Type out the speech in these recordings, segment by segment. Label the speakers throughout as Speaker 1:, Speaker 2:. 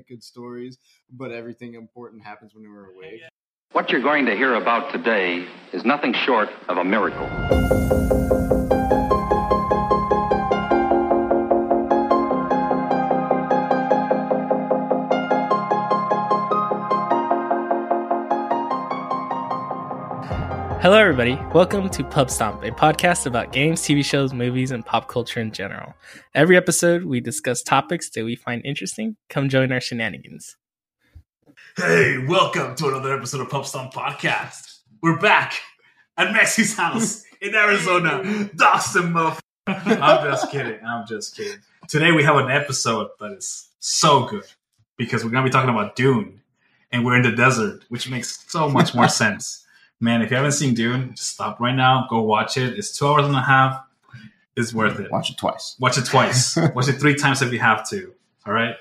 Speaker 1: good stories, but everything important happens when we're awake.
Speaker 2: What you're going to hear about today is nothing short of a miracle.
Speaker 3: Hello, everybody. Welcome to Pub Stomp, a podcast about games, TV shows, movies, and pop culture in general. Every episode, we discuss topics that we find interesting. Come join our shenanigans.
Speaker 4: Hey, welcome to another episode of Pub Stomp Podcast. We're back at Mexi's house in Arizona. Dawson Muff. I'm just kidding. I'm just kidding. Today we have an episode that is so good because we're gonna be talking about Dune, and we're in the desert, which makes so much more sense. Man, if you haven't seen Dune, just stop right now. Go watch it. It's two hours and a half. It's worth it.
Speaker 1: Watch it twice.
Speaker 4: Watch it twice. watch it three times if you have to. All right.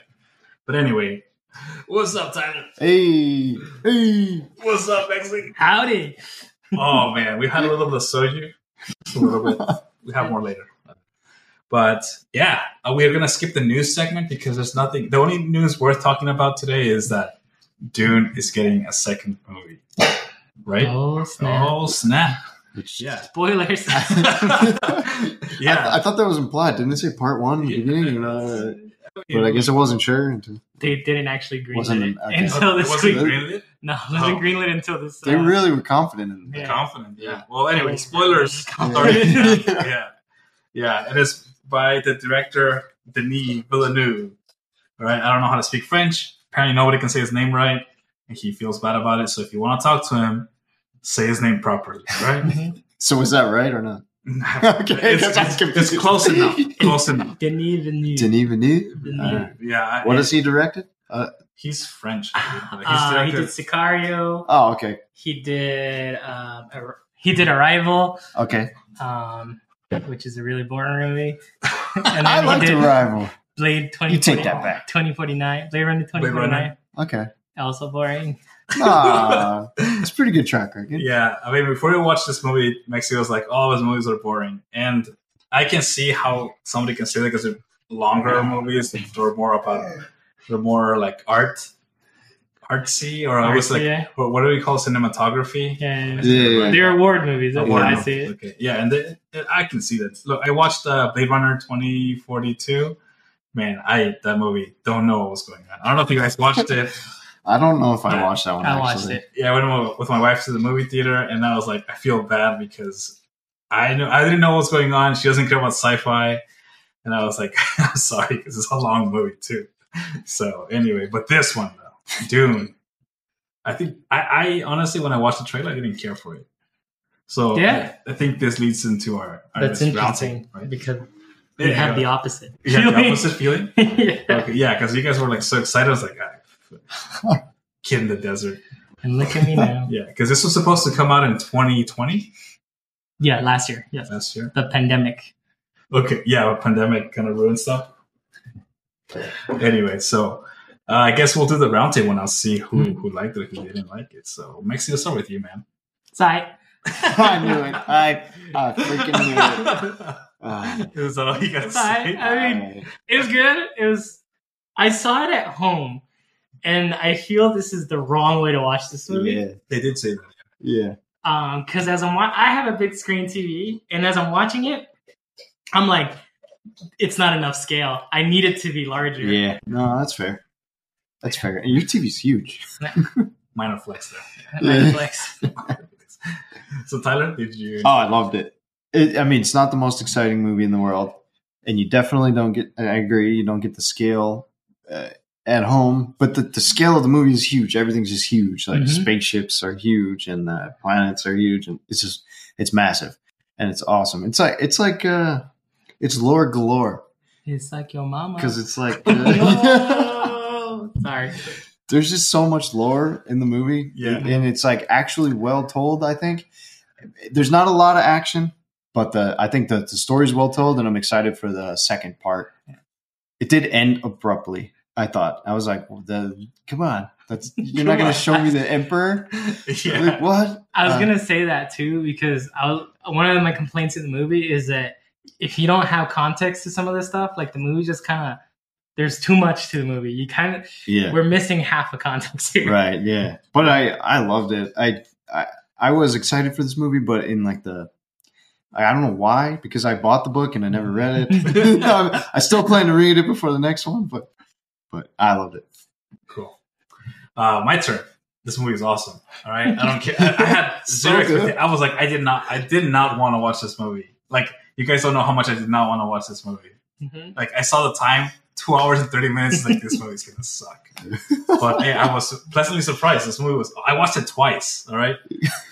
Speaker 4: But anyway, what's up, Tyler?
Speaker 1: Hey, hey.
Speaker 4: What's up, Mexi?
Speaker 3: Howdy.
Speaker 4: Oh man, we had a little bit of soju, just a little bit. We have more later. But yeah, uh, we are gonna skip the news segment because there's nothing. The only news worth talking about today is that Dune is getting a second movie, right?
Speaker 3: Oh, snap.
Speaker 4: Oh snap!
Speaker 1: Which,
Speaker 4: Yeah,
Speaker 3: Spoilers.
Speaker 1: I,
Speaker 4: yeah.
Speaker 1: I thought that was implied. Didn't it say part one in the
Speaker 4: Yeah.
Speaker 1: beginning? Uh, but I guess I wasn't sure. Until,
Speaker 3: they didn't actually greenlit
Speaker 1: Wasn't
Speaker 3: it
Speaker 1: okay.
Speaker 3: until
Speaker 4: it
Speaker 3: this
Speaker 4: wasn't
Speaker 3: week.
Speaker 4: greenlit.
Speaker 3: No, it wasn't
Speaker 4: Oh.
Speaker 3: greenlit until this.
Speaker 1: they
Speaker 3: uh,
Speaker 1: really were confident in it.
Speaker 3: Yeah.
Speaker 4: Confident, yeah.
Speaker 1: Yeah.
Speaker 4: Well, anyway, spoilers.
Speaker 3: Confident.
Speaker 4: Sorry. yeah. yeah, yeah. It is by the director Denis Villeneuve. All right, I don't know how to speak French. Apparently, nobody can say his name right, and he feels bad about it. So, if you want to talk to him, say his name properly. all Right?
Speaker 3: Mhm.
Speaker 1: So was that right or not? Okay,
Speaker 4: it's, it's- it's close enough. Close enough.
Speaker 3: Denis Villeneuve.
Speaker 1: Denis Villeneuve?
Speaker 3: Villeneuve.
Speaker 1: Uh,
Speaker 4: Yeah.
Speaker 1: What has he directed? Uh,
Speaker 4: He's French. He's
Speaker 3: Uh, he did Sicario.
Speaker 1: oh, okay,
Speaker 3: He did. Um, he did Arrival,
Speaker 1: okay.
Speaker 3: um, which is a really boring movie. and
Speaker 1: I
Speaker 3: he
Speaker 1: liked
Speaker 3: did
Speaker 1: Arrival.
Speaker 3: Blade twenty.
Speaker 1: You take that back.
Speaker 3: 2049. Blade Runner 2049.
Speaker 1: Okay,
Speaker 3: Also boring.
Speaker 1: Nah, it's a pretty good track record.
Speaker 4: Yeah, I mean, before we watch this movie, Mexico was like, all of his movies are boring. And I can see how somebody can say that because they're longer movies. They're more about, they're more like art, artsy, or I was like,
Speaker 3: yeah.
Speaker 4: what, what do we call cinematography?
Speaker 3: Yeah, yeah.
Speaker 1: Yeah, yeah.
Speaker 3: They're award movies. That's
Speaker 4: Award
Speaker 3: how I see it.
Speaker 4: Okay, yeah, and the, I can see that. Look, I watched uh, Blade Runner 2042. Man, I that movie don't know what was going on. I don't know if you guys watched it.
Speaker 1: I don't know if I watched that one.
Speaker 3: I watched it.
Speaker 4: yeah, I went with my wife to the movie theater, and I was like, I feel bad because I know I didn't know what was going on. She doesn't care about sci-fi, and I was like, I'm sorry because it's a long movie too. So anyway, but this one though, Dune, I think I, I honestly when I watched the trailer, I didn't care for it. So
Speaker 3: Yeah.
Speaker 4: I, I think this leads into our, our
Speaker 3: That's
Speaker 4: this roundtable,
Speaker 3: interesting
Speaker 4: right?
Speaker 3: because we
Speaker 4: Yeah,
Speaker 3: have the opposite.
Speaker 4: You have the opposite feeling.
Speaker 3: yeah.
Speaker 4: Okay, yeah, because you guys were like so excited. I was like, ah, kid in the desert.
Speaker 3: And look at me now.
Speaker 4: Yeah, because this was supposed to come out in 2020
Speaker 3: Yeah, last year. Yes.
Speaker 4: last year.
Speaker 3: The pandemic.
Speaker 4: Okay, yeah, a pandemic kind of ruined stuff. Anyway, so uh, I guess we'll do the roundtable and I'll see who
Speaker 3: Hmm.
Speaker 4: who liked it, who didn't like it. So, Mexi, let's start with you, man.
Speaker 3: Sorry.
Speaker 1: I knew it. I, I freaking knew it. Uh,
Speaker 4: Is that all you got to say?
Speaker 3: I mean, it was good. It was. I saw it at home, and I feel this is the wrong way to watch this movie.
Speaker 1: yeah,
Speaker 4: They did say that.
Speaker 1: yeah.
Speaker 3: Um, because as I'm, wa- I have a big screen TV, and as I'm watching it, I'm like, it's not enough scale. I need it to be larger.
Speaker 1: Yeah, no, that's fair. That's fair. And your TV's huge.
Speaker 4: Minor flex there.
Speaker 1: Yeah.
Speaker 3: Netflix.
Speaker 4: so, Tyler, did you?
Speaker 1: Oh, I loved it. it. I mean, it's not the most exciting movie in the world, and you definitely don't get. I agree, you don't get the scale uh, at home, but the, the scale of the movie is huge. Everything's just huge. Like
Speaker 3: Mhm.
Speaker 1: spaceships are huge, and the planets are huge, and it's just it's massive, and it's awesome. It's like it's like uh, it's lore galore
Speaker 3: It's like your mama.
Speaker 1: because it's like. Uh,
Speaker 3: Sorry.
Speaker 1: there's just so much lore in the movie
Speaker 4: Yeah.
Speaker 1: and it's like actually well told i think there's not a lot of action but the i think the, the story's well told and i'm excited for the second part it did end abruptly i thought i was like well, the come on that's you're not gonna show me the emperor
Speaker 4: yeah.
Speaker 1: like what
Speaker 3: I was
Speaker 1: Uh,
Speaker 3: gonna say that too because I was, one of my complaints in the movie is that if you don't have context to some of this stuff, like the movie just kind of there's too much to the movie. You kind of
Speaker 1: Yeah.
Speaker 3: we're missing half the context here.
Speaker 1: Right. Yeah. But I I loved it. I I I was excited for this movie, but in like the I I don't know why because I bought the book and I never read it. I still plan to read it before the next one, but but I loved it.
Speaker 4: Cool. Uh, my turn. This movie is awesome. All right, I don't care. I, I had
Speaker 1: So
Speaker 4: zero expectations. I was like, I did not, I did not want to watch this movie. Like, you guys don't know how much I did not want to watch this movie.
Speaker 3: Mhm.
Speaker 4: Like, I saw the time, two hours and thirty minutes. Like, this movie's gonna suck. But hey, I was pleasantly surprised. This movie was. I watched it twice. All right,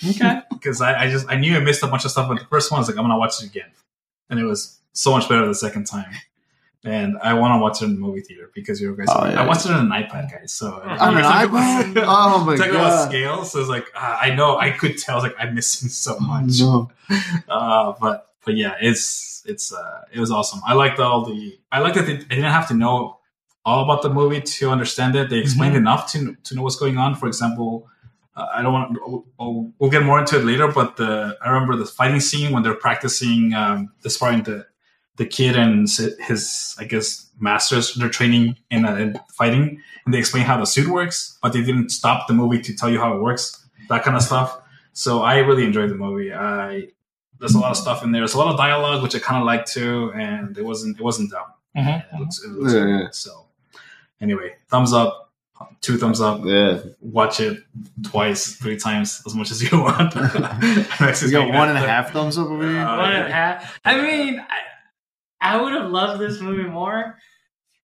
Speaker 3: Okay.
Speaker 4: because I, I just I knew I missed a bunch of stuff. But the first one I was like, I'm gonna watch it again, and it was so much better the second time. And I want to watch it in the movie theater because you guys.
Speaker 1: Oh, yeah.
Speaker 4: I watched it on an iPad, guys. So
Speaker 3: On
Speaker 1: an iPad?
Speaker 4: about-
Speaker 1: Oh my
Speaker 4: talking
Speaker 1: God.
Speaker 4: about scales. So it's like uh, I know I could tell. I was like I'm missing so much.
Speaker 1: No.
Speaker 4: Uh, but but yeah, it's it's uh, it was awesome. I liked all the. I liked that they, I didn't have to know all about the movie to understand it. They explained enough to to know what's going on. For example, uh, I don't want. to we'll, we'll get more into it later, but the I remember the fighting scene when they're practicing um, the sparring the the kid and his I guess masters. They're training in, uh, fighting, and they explain how the suit works, but they didn't stop the movie to tell you how it works. That kind of stuff. So I really enjoyed the movie. I there's a lot of stuff in there. There's a lot of dialogue, which I kind of like too, and it wasn't it wasn't dumb.
Speaker 3: Mhm.
Speaker 4: It looks, it looks
Speaker 1: Yeah,
Speaker 4: good.
Speaker 1: yeah.
Speaker 4: So anyway, thumbs up, two thumbs up.
Speaker 1: Yeah.
Speaker 4: Watch it twice, three times as much as you want.
Speaker 1: You got
Speaker 4: making
Speaker 1: one
Speaker 4: it-
Speaker 1: and a half thumbs up over here.
Speaker 4: Uh,
Speaker 3: One and a half. I mean, I, I would have loved this movie more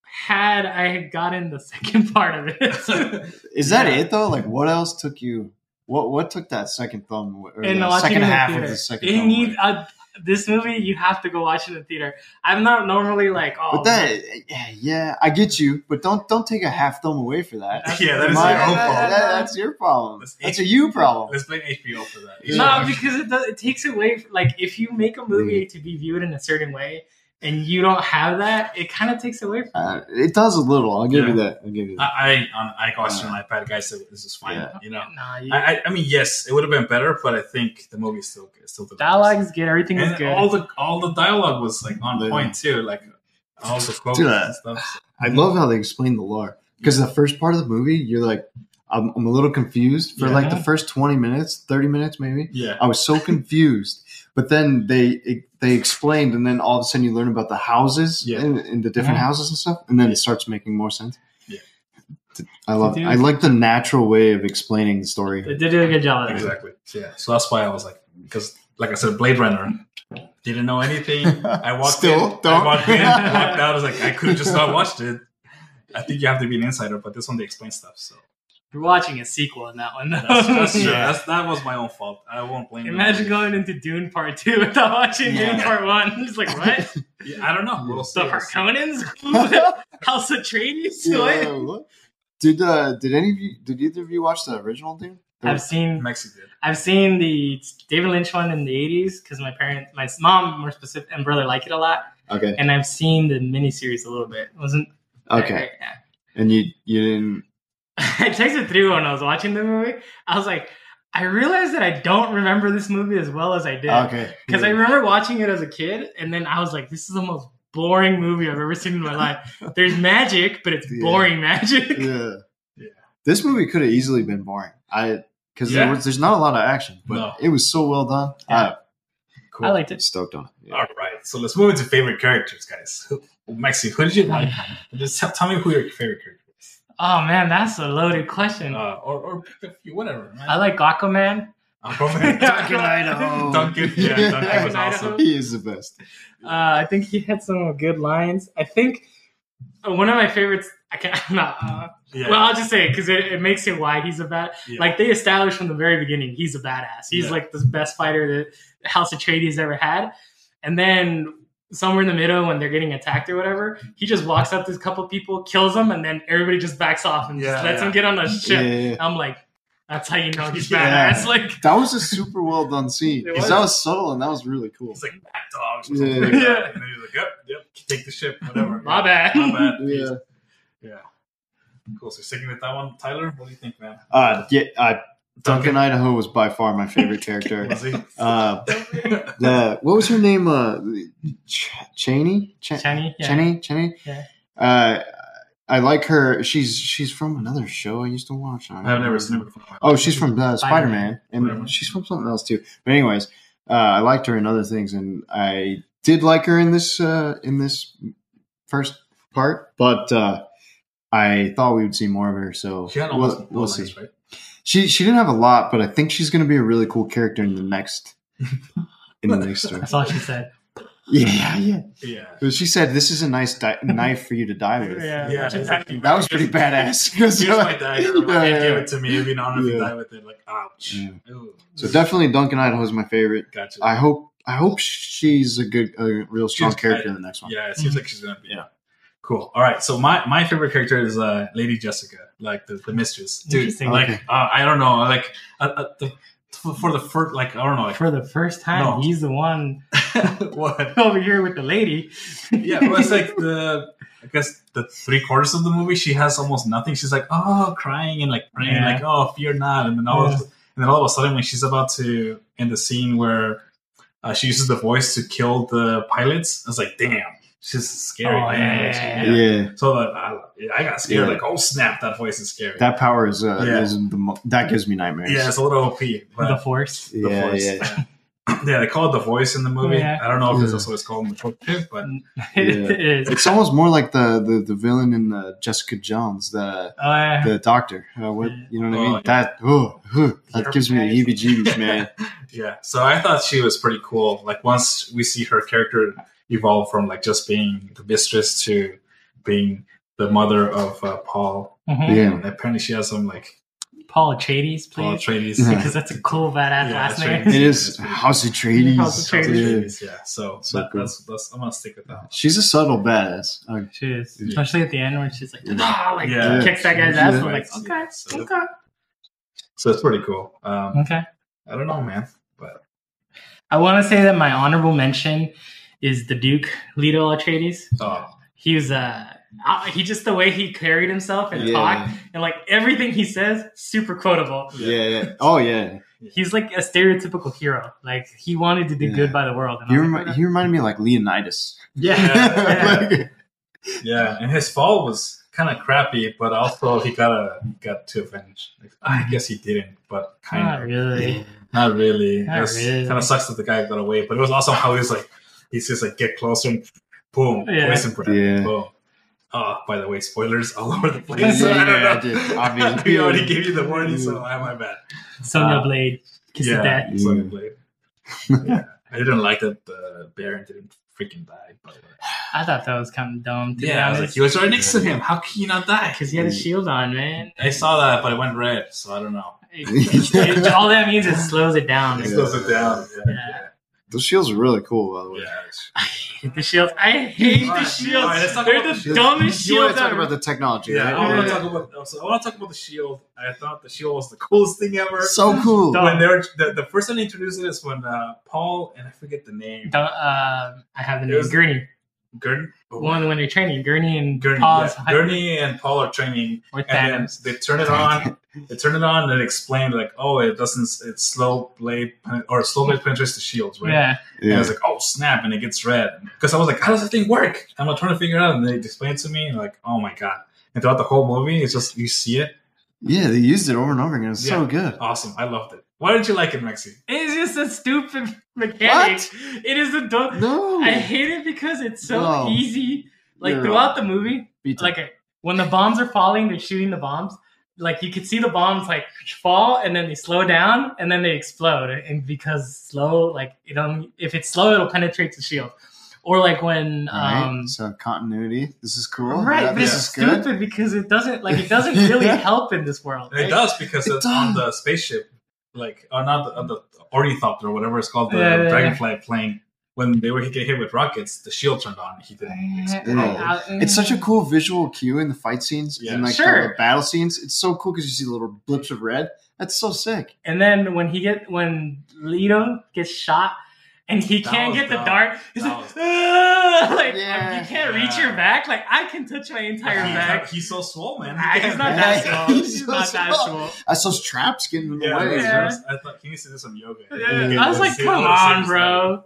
Speaker 3: had I had gotten the second part of it.
Speaker 1: Is that
Speaker 4: yeah.
Speaker 1: it though? Like, what else took you? What what took that second thumb or
Speaker 3: and
Speaker 1: the second half
Speaker 3: the
Speaker 1: of the second
Speaker 3: You
Speaker 1: thumb?
Speaker 3: need uh, this movie. You have to go watch it in the theater. I'm not normally like, oh,
Speaker 1: But that, yeah, I get you. But don't don't take a half thumb away for that.
Speaker 4: Yeah, that is
Speaker 1: My-
Speaker 4: your own
Speaker 1: that-
Speaker 4: fault.
Speaker 1: that- that's your problem.
Speaker 4: Let's-
Speaker 1: That's a you problem.
Speaker 4: Let's blame HBO for that.
Speaker 1: Yeah.
Speaker 3: No, because it, does, it takes away. from- Like, if you make a movie to be viewed in a certain way, and you don't have that, it kind of takes away from.
Speaker 1: Uh, it does a little. I'll give you that. I'll give you that.
Speaker 4: I I, on, I watched it on iPad, guys. So this is fine.
Speaker 1: Yeah.
Speaker 4: You know,
Speaker 3: Nah, you,
Speaker 4: I, I I mean, yes, it would have been better, but I think the movie still is still the best.
Speaker 3: dialogue is good. Everything is good.
Speaker 4: all the all the dialogue was like on
Speaker 1: Yeah.
Speaker 4: point too, like all the quotes
Speaker 1: Dude,
Speaker 4: and stuff.
Speaker 1: I love how they explain the lore because the first part of the movie, you're like, I'm, I'm a little confused for
Speaker 4: Yeah.
Speaker 1: like the first 20 minutes, 30 minutes maybe.
Speaker 4: Yeah,
Speaker 1: I was so confused. But then they they explained, and then all of a sudden you learn about the houses
Speaker 4: Yeah.
Speaker 1: and, and the different
Speaker 3: Mhm.
Speaker 1: houses and stuff, and then
Speaker 4: Yeah.
Speaker 1: it starts making more sense.
Speaker 4: Yeah.
Speaker 1: I love. I like the natural way of explaining the story.
Speaker 3: they did a good job. of that.
Speaker 4: exactly. Yeah, so that's why I was like, because like I said, Blade Runner. Didn't know anything. I walked
Speaker 1: Still
Speaker 4: in.
Speaker 1: don't.
Speaker 4: I walked in. Walked out. I was like, I could have just not watched it. I think you have to be an insider, but this one they explain stuff. So
Speaker 3: You're watching a sequel in that one. though.
Speaker 4: that's, that's true.
Speaker 1: Yeah.
Speaker 4: That's, that was my own fault. I won't blame. them.
Speaker 3: Imagine going into Dune Part Two without watching Dune Part One. It's like what?
Speaker 4: Yeah, I don't know. We'll see.
Speaker 3: the Harkonnens, House Atreides.
Speaker 1: Yeah,
Speaker 3: What?
Speaker 1: what? Did uh did any of you did either of you watch the original Dune?
Speaker 3: I've seen
Speaker 4: Mexican.
Speaker 3: I've seen the David Lynch one in the '80s because my parents, my mom more specific, and brother like it a lot,
Speaker 1: Okay.
Speaker 3: and I've seen the miniseries a little bit. It wasn't
Speaker 1: Okay. Yeah, and you you didn't
Speaker 3: I texted through when I was watching the movie. I was like, I realized that I don't remember this movie as well as I did.
Speaker 1: Okay.
Speaker 3: Because I remember watching it as a kid, and then I was like, this is the most boring movie I've ever seen in my life. There's magic, but it's
Speaker 1: Yeah.
Speaker 3: boring magic.
Speaker 1: Yeah.
Speaker 4: Yeah.
Speaker 1: This movie could have easily been boring. I because
Speaker 4: Yeah.
Speaker 1: there there's not a lot of action, but
Speaker 4: No.
Speaker 1: it was so well done.
Speaker 3: Yeah.
Speaker 4: Cool.
Speaker 3: I liked it.
Speaker 1: stoked on it. Yeah.
Speaker 4: All right, so let's move into favorite characters, guys. Who, Maxi, who did you like? Just tell, tell me who your favorite character is,
Speaker 3: Oh man, that's a loaded question.
Speaker 4: uh, or or pick a few, whatever. Man.
Speaker 3: I like Aquaman.
Speaker 4: Aquaman.
Speaker 1: Duncan Idaho.
Speaker 4: Duncan, yeah, Duncan was
Speaker 3: Duncan
Speaker 4: awesome.
Speaker 3: Idaho.
Speaker 1: He is the best.
Speaker 3: Uh, I think he had some good lines. I think uh, one of my favorites. I can't. I'm not. Uh,
Speaker 4: Yeah,
Speaker 3: Well, I'll just say it because it, it makes it why he's a bad.
Speaker 4: yeah.
Speaker 3: Like they established from the very beginning, he's a badass. He's
Speaker 4: Yeah.
Speaker 3: like the best fighter that House of Atreides ever had. And then somewhere in the middle, when they're getting attacked or whatever, he just walks up to a couple people, kills them, and then everybody just backs off and
Speaker 4: Yeah,
Speaker 3: just lets
Speaker 4: yeah.
Speaker 3: them get on the ship.
Speaker 1: yeah, yeah.
Speaker 3: I'm like, that's how you know he's
Speaker 1: Yeah.
Speaker 3: badass. Like,
Speaker 1: That was a super well done scene.
Speaker 3: It
Speaker 1: 'Cause
Speaker 3: was.
Speaker 1: That was subtle and that was really cool.
Speaker 4: He's like back dogs. Or
Speaker 1: Yeah.
Speaker 4: something like.
Speaker 3: Yeah.
Speaker 4: And then he's like, yep, yep, take the ship, whatever.
Speaker 3: My
Speaker 4: Yeah,
Speaker 3: bad.
Speaker 4: My bad.
Speaker 1: Yeah.
Speaker 4: Yeah. Cool. So sticking with that one, Tyler. What do you think, man?
Speaker 1: Uh, yeah. Uh, Duncan Idaho was by far my favorite character.
Speaker 4: Was he?
Speaker 1: Uh, the what was her name? Uh, Ch- Chani. Ch-
Speaker 3: Chani, yeah.
Speaker 1: Chani. Chani.
Speaker 3: Yeah.
Speaker 1: Uh, I like her. She's she's from another show I used to watch. I don't
Speaker 4: I've never seen
Speaker 1: remember.
Speaker 4: it before.
Speaker 1: Oh, she's from uh, Spider Man,
Speaker 4: Whatever.
Speaker 1: and she's from something else too. But anyways, uh, I liked her in other things, and I did like her in this uh, in this first part. But uh, I thought we would see more of her, so
Speaker 4: She had
Speaker 1: we'll, we'll see.
Speaker 4: lines, right?
Speaker 1: She she didn't have a lot, but I think she's going to be a really cool character in the next in the next story.
Speaker 3: That's all she said.
Speaker 1: Yeah, yeah.
Speaker 4: Yeah.
Speaker 1: But she said, "This is a nice di- knife for you to die with."
Speaker 3: Yeah,
Speaker 4: Yeah,
Speaker 3: just-
Speaker 4: exactly.
Speaker 1: That was pretty badass.
Speaker 4: Here's my dagger.
Speaker 1: Yeah,
Speaker 4: and give it to me. It'd be an honor if you
Speaker 1: Yeah.
Speaker 4: die with it. Like, ouch.
Speaker 1: Yeah. So definitely Duncan Idaho is my favorite.
Speaker 4: Gotcha.
Speaker 1: I hope I hope she's a good, a real strong
Speaker 4: She's-
Speaker 1: character in the next one.
Speaker 4: Yeah, it seems like she's gonna be.
Speaker 1: Yeah.
Speaker 4: Cool. All right. So my my favorite character is uh, Lady Jessica, like the, the mistress. Dude,
Speaker 3: Interesting.
Speaker 4: like uh, I don't know, like uh, uh, the, for the first, like I don't know, like
Speaker 3: For the first time,
Speaker 4: No.
Speaker 3: he's the one
Speaker 4: what?
Speaker 3: over here with the lady.
Speaker 4: Yeah, well, it's like the I guess the three quarters of the movie she has almost nothing. She's like oh crying and like praying
Speaker 3: Yeah.
Speaker 4: like oh fear not, and then all
Speaker 3: Yeah.
Speaker 4: of, and then all of a sudden when she's about to end the scene where uh, she uses the voice to kill the pilots, I was like damn, she's scary.
Speaker 3: Oh,
Speaker 4: man.
Speaker 3: yeah.
Speaker 1: Yeah.
Speaker 4: So uh, I, I got scared.
Speaker 1: Yeah.
Speaker 4: Like, oh snap, that voice is scary.
Speaker 1: That power is, uh,
Speaker 4: Yeah.
Speaker 1: is the mo- that gives me nightmares.
Speaker 4: yeah, it's a little OP.
Speaker 3: the
Speaker 4: But
Speaker 3: force.
Speaker 4: the
Speaker 1: yeah,
Speaker 4: voice.
Speaker 1: yeah.
Speaker 4: yeah, they call it the voice in the movie.
Speaker 3: Yeah.
Speaker 4: I don't know if
Speaker 1: Yeah.
Speaker 4: that's what it's called in the book too, but
Speaker 3: it is.
Speaker 1: It's almost more like the the, the villain in uh, Jessica Jones, the
Speaker 3: Oh, yeah.
Speaker 1: the doctor. Uh, what you know what I
Speaker 4: Oh,
Speaker 1: mean?
Speaker 4: yeah.
Speaker 1: That oh, oh, that gives me the heebie-jeebies, man.
Speaker 4: yeah. So I thought she was pretty cool. Like once we see her character evolve from like just being the mistress to being the mother of uh, Paul.
Speaker 3: Mhm.
Speaker 1: Yeah.
Speaker 4: And apparently she has some like
Speaker 3: Paul Atreides,
Speaker 4: Paul
Speaker 3: please.
Speaker 4: Atreides.
Speaker 1: Yeah.
Speaker 3: Because that's a cool, badass
Speaker 4: Yeah,
Speaker 3: last
Speaker 4: Atreides.
Speaker 3: name.
Speaker 1: It is House Atreides.
Speaker 3: House
Speaker 4: Paul
Speaker 3: Atreides.
Speaker 4: Atreides, Yeah. So,
Speaker 1: So
Speaker 4: that,
Speaker 1: cool.
Speaker 4: that's, that's I'm gonna stick with that.
Speaker 1: She's a subtle badass.
Speaker 3: She is.
Speaker 1: Yeah.
Speaker 3: Especially at the end when she's like,
Speaker 1: Yeah.
Speaker 3: ah, like
Speaker 4: Yeah.
Speaker 3: kicks that guy's
Speaker 1: Yeah.
Speaker 3: ass. I'm like, okay,
Speaker 4: So-
Speaker 3: okay.
Speaker 4: So it's pretty cool. Um,
Speaker 3: Okay.
Speaker 4: I don't know, man, but
Speaker 3: I want to say that my honorable mention is the Duke Leto Atreides.
Speaker 4: oh,
Speaker 3: He was uh, uh, he just the way he carried himself and
Speaker 1: Yeah.
Speaker 3: talked and like everything he says, super quotable.
Speaker 1: yeah, yeah. Oh yeah.
Speaker 3: He's like a stereotypical hero. Like he wanted to do
Speaker 1: Yeah.
Speaker 3: good by the world. And
Speaker 1: He,
Speaker 3: I'm like,
Speaker 1: remi- he reminded me of like Leonidas.
Speaker 3: yeah,
Speaker 1: Like-
Speaker 4: yeah. And his fall was kind of crappy, but also he got a got to avenge. Like, I guess he didn't, but kind
Speaker 3: not
Speaker 4: of.
Speaker 3: really.
Speaker 4: Not really.
Speaker 3: Not
Speaker 4: it was,
Speaker 3: really.
Speaker 4: Kind of sucks that the guy got away, but it was awesome how he was like, he's just like get closer and boom,
Speaker 3: Yeah.
Speaker 4: poison breath,
Speaker 1: Yeah.
Speaker 4: boom. Oh, by the way, spoilers all over the place.
Speaker 1: Yeah,
Speaker 4: I don't
Speaker 1: yeah,
Speaker 4: know.
Speaker 1: I did, obviously.
Speaker 4: we already gave you the warning, so I my bad.
Speaker 3: Sonya
Speaker 4: Uh,
Speaker 3: Blade, kiss
Speaker 4: yeah,
Speaker 3: of death.
Speaker 4: Sonya Blade. yeah. I didn't like that the Baron didn't freaking die. By the uh, way.
Speaker 3: I thought that was kind of dumb. To
Speaker 4: Yeah, I was like, he was right next to him. How can you not die?
Speaker 3: because he had a shield on, man.
Speaker 4: I saw that, but it went red, so I don't know.
Speaker 3: It- all that means it slows it down.
Speaker 4: It slows it down. Yeah.
Speaker 3: Yeah.
Speaker 1: Those shields are really cool, by the way.
Speaker 4: yeah.
Speaker 3: the shields. I hate the
Speaker 4: Alright,
Speaker 3: shields.
Speaker 4: alright, let's talk
Speaker 3: They're
Speaker 4: about
Speaker 3: the
Speaker 4: the shields.
Speaker 3: dumbest
Speaker 1: You want
Speaker 3: shields
Speaker 1: to talk
Speaker 3: ever.
Speaker 1: about the technology,
Speaker 4: Yeah, I
Speaker 1: right?
Speaker 4: want to talk about. So I want to talk about the shield. I thought the shield was the coolest thing ever.
Speaker 1: So cool.
Speaker 3: Dumb.
Speaker 4: when they were the, the first time they introduced it is when uh, Paul and I forget the name.
Speaker 3: Don't, uh, I have the
Speaker 4: It
Speaker 3: name
Speaker 4: was-
Speaker 3: Gurney.
Speaker 4: Gurney.
Speaker 3: One when they're training, Gurney and
Speaker 4: Gurney,
Speaker 3: Paul's
Speaker 4: yeah. Gurney and Paul are training,
Speaker 3: with
Speaker 4: and then
Speaker 3: Thanos.
Speaker 4: they turn it on. They turn it on and it explained like, oh, it doesn't. It's slow blade or slow blade penetrates the shields, right?
Speaker 3: Yeah,
Speaker 4: And I was like, oh snap, and it gets red. Because I was like, how does that thing work? I'm like, trying to figure it out, and they explained it to me, and like, oh my god. And throughout the whole movie, it's just you see it.
Speaker 1: yeah, they used it over and over again. It's so good.
Speaker 4: Awesome. I loved it. Why didn't you like it, Maxi?
Speaker 3: it's just a stupid mechanic. What? It is a dumb.
Speaker 1: No.
Speaker 3: I hate it because it's so
Speaker 1: No.
Speaker 3: easy. Like
Speaker 1: You're
Speaker 3: throughout
Speaker 1: wrong.
Speaker 3: the movie, like when the bombs are falling, they're shooting the bombs. Like you could see the bombs like fall and then they slow down and then they explode. And because slow, like it only if it's slow, it'll penetrate the shield. Or like when
Speaker 1: Right?
Speaker 3: um
Speaker 1: so continuity. This is cool.
Speaker 3: right,
Speaker 1: Yeah,
Speaker 3: but
Speaker 1: this
Speaker 3: it's
Speaker 1: is good.
Speaker 3: stupid because it doesn't like it doesn't really help in this world.
Speaker 4: And it does because
Speaker 1: It
Speaker 4: it's on the spaceship, like, or not the, on the ornithopter or whatever it's called, the
Speaker 3: Yeah, yeah, yeah.
Speaker 4: dragonfly plane. When they were getting hit with rockets, the shield turned on. He didn't. explode.
Speaker 1: Yeah. It's such a cool visual cue in the fight scenes
Speaker 4: Yeah.
Speaker 1: and like
Speaker 3: Sure.
Speaker 1: the, the battle scenes. It's so cool because you see the little blips of red. That's so sick.
Speaker 3: And then when he get when Leto gets shot and he
Speaker 4: That
Speaker 3: can't get the
Speaker 4: dumb.
Speaker 3: dart, he's
Speaker 4: That
Speaker 3: like,
Speaker 4: was-
Speaker 3: like
Speaker 1: Yeah.
Speaker 3: you can't reach your back. Like I can touch my entire
Speaker 4: he's,
Speaker 3: back.
Speaker 4: he's so swole, man.
Speaker 3: Ah, he's not that small.
Speaker 1: He's
Speaker 3: He's
Speaker 1: so
Speaker 3: not that
Speaker 1: small.
Speaker 3: small.
Speaker 1: I saw traps getting in the
Speaker 4: Yeah,
Speaker 1: way.
Speaker 3: Yeah.
Speaker 4: I thought he needs to do some yoga.
Speaker 3: Yeah, I was like, come on,
Speaker 4: his
Speaker 3: bro.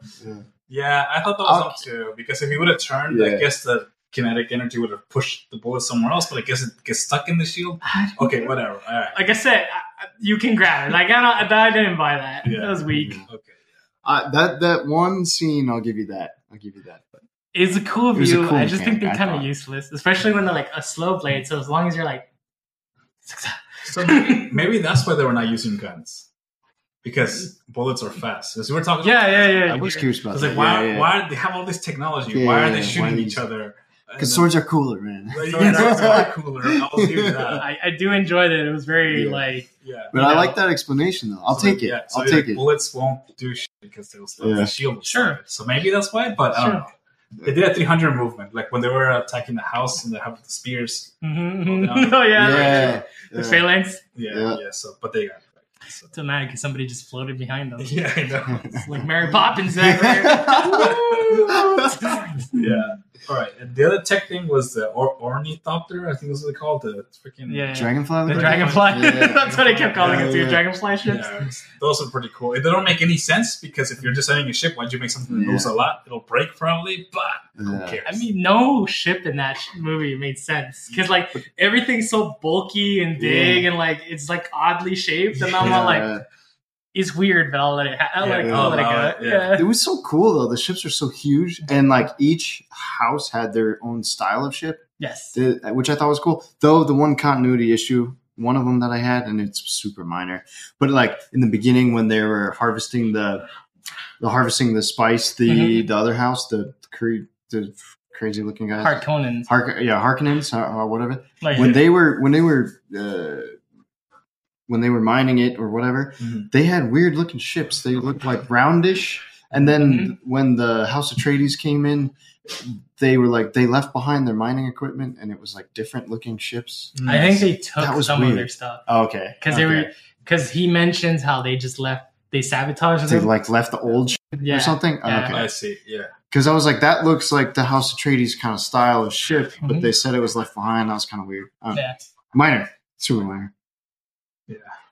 Speaker 4: Life. Yeah, I thought that was
Speaker 1: I'll-
Speaker 4: up too because if he would have turned,
Speaker 1: Yeah.
Speaker 4: I guess the kinetic energy would have pushed the bullet somewhere else, but I guess it gets stuck in the shield. Okay, whatever. All right.
Speaker 3: Like I said, I, I- you can grab it. Like I don't, I didn't buy that.
Speaker 4: Yeah.
Speaker 3: That was weak.
Speaker 4: Okay.
Speaker 1: Uh, that that one scene, I'll give you that. I'll give you that. But
Speaker 3: It's a cool
Speaker 1: It was a
Speaker 3: view.
Speaker 1: cool
Speaker 3: I just think they're kind of useless, especially when they're like a slow blade. So as long as you're like,
Speaker 4: So maybe, maybe that's why they were not using guns because bullets are fast. As we were talking,
Speaker 3: yeah, yeah, yeah.
Speaker 1: I was
Speaker 3: yeah.
Speaker 1: curious
Speaker 4: I
Speaker 1: about
Speaker 4: was like, why?
Speaker 1: yeah, yeah.
Speaker 4: Why do they have all this technology?
Speaker 1: Yeah,
Speaker 4: why are they shooting each other?
Speaker 1: Because swords are cooler, man.
Speaker 4: Swords are cooler. I'll that.
Speaker 3: I, I do enjoy that. It was very
Speaker 1: Yeah.
Speaker 3: like
Speaker 4: Yeah.
Speaker 1: But I
Speaker 3: know.
Speaker 1: like that explanation, though. I'll
Speaker 4: So,
Speaker 1: take it.
Speaker 4: Yeah, so
Speaker 1: I'll
Speaker 4: like,
Speaker 1: take it.
Speaker 4: Bullets won't do shit because they'll stop
Speaker 1: Yeah.
Speaker 4: the shield.
Speaker 3: Sure.
Speaker 4: So maybe that's why. But I don't
Speaker 3: Sure.
Speaker 4: know. They did a 300 movement, like when they were attacking the house and they have the spears.
Speaker 3: mhm,
Speaker 4: Oh,
Speaker 3: mhm. oh yeah,
Speaker 1: yeah,
Speaker 3: the
Speaker 1: yeah.
Speaker 3: phalanx.
Speaker 4: Yeah,
Speaker 1: Yeah.
Speaker 4: yeah. So, but they got it. Right. So.
Speaker 3: It's so mad because somebody just floated behind them.
Speaker 4: Yeah, I know.
Speaker 3: Like Mary Poppins back there.
Speaker 4: yeah. All right. And the other tech thing was the or- ornithopter. I think that's what they called the freaking.
Speaker 3: yeah,
Speaker 1: Dragonfly.
Speaker 3: the
Speaker 1: look
Speaker 3: dragonfly.
Speaker 1: Yeah.
Speaker 3: That's what I kept calling it too. Dragonfly ships.
Speaker 4: Yeah, those are pretty cool. They don't make any sense because if you're designing a ship, why'd you make something that moves a lot? It'll break probably, but who cares?
Speaker 3: I mean, no ship in that movie made sense because like everything's so bulky and big and like it's like oddly shaped, and I'm all like,
Speaker 1: Yeah.
Speaker 3: it's weird, but I'll let it. Ha- I'll let it,
Speaker 1: Yeah.
Speaker 3: I'll let it go.
Speaker 4: it, yeah.
Speaker 3: Yeah.
Speaker 1: It was so cool though. The ships are so huge, and like each house had their own style of ship,
Speaker 3: Yes.
Speaker 1: th- which I thought was cool. Though the one continuity issue, one of them that I had, and it's super minor, but like in the beginning when they were harvesting the, the harvesting the spice, the
Speaker 3: Mhm.
Speaker 1: the other house, the cre- the crazy looking guys,
Speaker 3: Harkonnens.
Speaker 1: Hark, yeah, Harkonnens or, or whatever.
Speaker 3: Like,
Speaker 1: When they were when they were uh, when they were mining it or whatever,
Speaker 4: Mhm.
Speaker 1: they had weird looking ships. They looked like roundish. And then
Speaker 3: Mhm.
Speaker 1: when the House of Atreides came in, they were like they left behind their mining equipment, and it was like different looking ships.
Speaker 3: I think they took
Speaker 1: That was
Speaker 3: some
Speaker 1: weird.
Speaker 3: of their stuff
Speaker 1: Oh, okay,
Speaker 3: because they were because he mentions how they just left. They sabotaged
Speaker 1: they
Speaker 3: them.
Speaker 1: like left the old ship
Speaker 3: yeah.
Speaker 1: or something.
Speaker 3: Yeah.
Speaker 1: Okay,
Speaker 4: I see. Yeah.
Speaker 1: because I was like that looks like the House of Atreides kind of style of ship, but
Speaker 3: Mhm.
Speaker 1: they said it was left behind. That was kind of weird. Um,
Speaker 3: Yeah.
Speaker 1: Minor, super minor.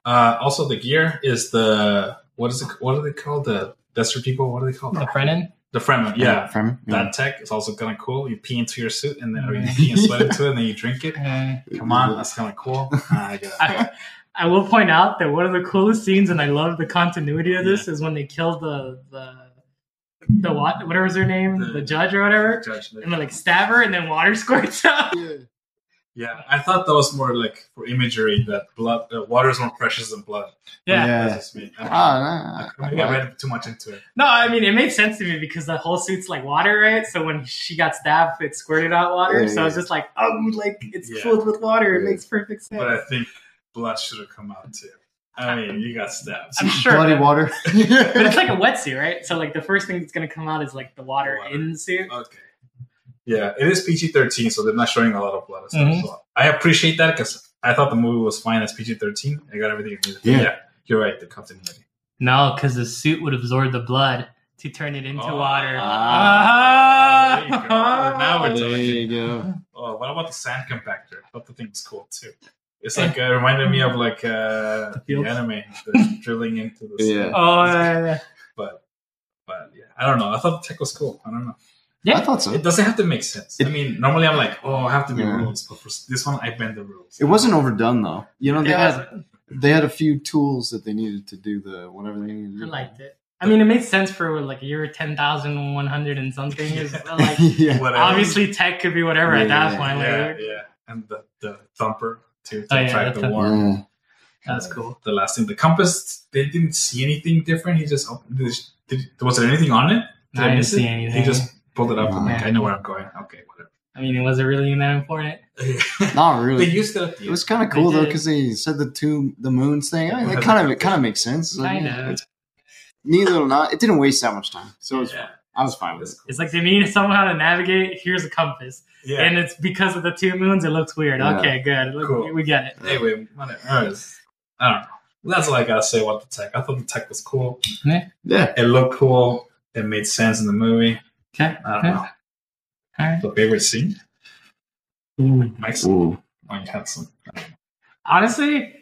Speaker 4: Uh, also, the gear is the what is it? What are they called? The desert people. What are they called?
Speaker 3: The Fremen.
Speaker 4: The Fremen. Yeah.
Speaker 1: Fremen. Yeah.
Speaker 4: That tech is also kind of cool. You pee into your suit and then or you pee and sweat into it and then you drink it.
Speaker 3: Uh,
Speaker 4: Come on, that's kind of cool. I get it.
Speaker 3: I, I will point out that one of the coolest scenes, and I love the continuity of this, is when they kill the the the what whatever's their name,
Speaker 4: The-
Speaker 3: the judge or whatever,
Speaker 4: Judge,
Speaker 3: and they like stab her, and then water squirts out.
Speaker 1: Yeah.
Speaker 4: Yeah, I thought that was more like for imagery that blood, uh, water is more precious than blood.
Speaker 3: Yeah.
Speaker 1: Yeah.
Speaker 4: That's just me. I,
Speaker 1: Ah, nah,
Speaker 4: Maybe I read too much into it.
Speaker 3: No, I mean it made sense to me because the whole suit's like water, right? So when she got stabbed, it squirted out water.
Speaker 1: Yeah,
Speaker 3: so I was just like, oh, like it's
Speaker 4: Yeah.
Speaker 3: filled with water. It makes perfect sense.
Speaker 4: But I think blood should have come out too. I mean, you got stabbed.
Speaker 3: I'm sure,
Speaker 1: bloody
Speaker 3: man.
Speaker 1: water.
Speaker 3: but it's like a wetsuit, right? So like the first thing that's gonna come out is like the water,
Speaker 4: Water.
Speaker 3: in the suit.
Speaker 4: Okay. Yeah, it is PG 13, so they're not showing a lot of blood and stuff.
Speaker 3: Mhm.
Speaker 4: So I appreciate that because I thought the movie was fine as PG 13. I got everything
Speaker 1: Yeah.
Speaker 4: yeah, you're right. The continuity.
Speaker 3: No, because the suit would absorb the blood to turn it into
Speaker 4: Oh.
Speaker 3: water.
Speaker 1: Ah.
Speaker 4: There you go. Now we're
Speaker 1: there
Speaker 4: talking.
Speaker 1: you go.
Speaker 4: Oh, what about the sand compactor? I thought the thing was cool too. It's like uh, it reminded me of like uh, the
Speaker 3: fields?
Speaker 4: anime, the drilling into the
Speaker 1: Yeah.
Speaker 4: sand.
Speaker 3: Oh, yeah, yeah.
Speaker 4: But, but yeah, I don't know. I thought the tech was cool. I don't know.
Speaker 3: Yeah.
Speaker 1: I thought so.
Speaker 4: It doesn't have to make sense. I mean, normally I'm like, oh, I have to be
Speaker 1: Yeah.
Speaker 4: rules, but for this one, I bend the rules.
Speaker 1: It wasn't overdone though. You know, they
Speaker 3: It
Speaker 1: had they had a few tools that they needed to do the whatever they needed to
Speaker 3: I liked it. I mean, it made sense for like year ten thousand one hundred and something. Is like
Speaker 1: yeah.
Speaker 4: Whatever.
Speaker 3: obviously tech could be whatever at that
Speaker 1: Yeah,
Speaker 3: point.
Speaker 4: Yeah,
Speaker 3: Like,
Speaker 4: yeah. And the, the thumper to, to
Speaker 3: Oh, yeah,
Speaker 4: track
Speaker 3: the
Speaker 4: the
Speaker 3: thumper.
Speaker 4: worm.
Speaker 1: Yeah.
Speaker 3: That's cool.
Speaker 4: The last thing, the compass, they didn't see anything different. He just opened. Did, did, was there anything on it? Did
Speaker 3: I didn't see
Speaker 4: it?
Speaker 3: anything.
Speaker 4: He just pulled it up and like, I know where I'm going. Okay, whatever.
Speaker 3: I mean, it was it really that important?
Speaker 4: whatever.
Speaker 1: Not
Speaker 4: they
Speaker 1: really.
Speaker 4: used it at
Speaker 1: It was kind of cool though because they said the two the moons thing. I mean,
Speaker 4: Yeah.
Speaker 1: it kind of it kind of makes sense. Like,
Speaker 3: Kinda.
Speaker 1: yeah, Neither or not, it didn't waste that much time, so it was
Speaker 4: Yeah.
Speaker 1: fine. I was fine with it.
Speaker 4: cool.
Speaker 3: It's like they need somehow to navigate. Here's a compass,
Speaker 4: Yeah.
Speaker 3: and it's because of the two moons. It looks weird.
Speaker 1: Yeah.
Speaker 3: Okay, good. Look,
Speaker 4: Cool.
Speaker 3: We get it.
Speaker 4: anyway, whatever. I don't know. That's all I gotta say about the tech. I thought the tech was cool.
Speaker 1: Yeah,
Speaker 4: It looked cool. It made sense in the movie.
Speaker 3: Okay.
Speaker 4: I don't
Speaker 3: okay.
Speaker 4: know.
Speaker 3: All right.
Speaker 4: The favorite scene?
Speaker 3: Ooh.
Speaker 4: Mike's.
Speaker 1: Ooh.
Speaker 4: Oh, you had some.
Speaker 3: honestly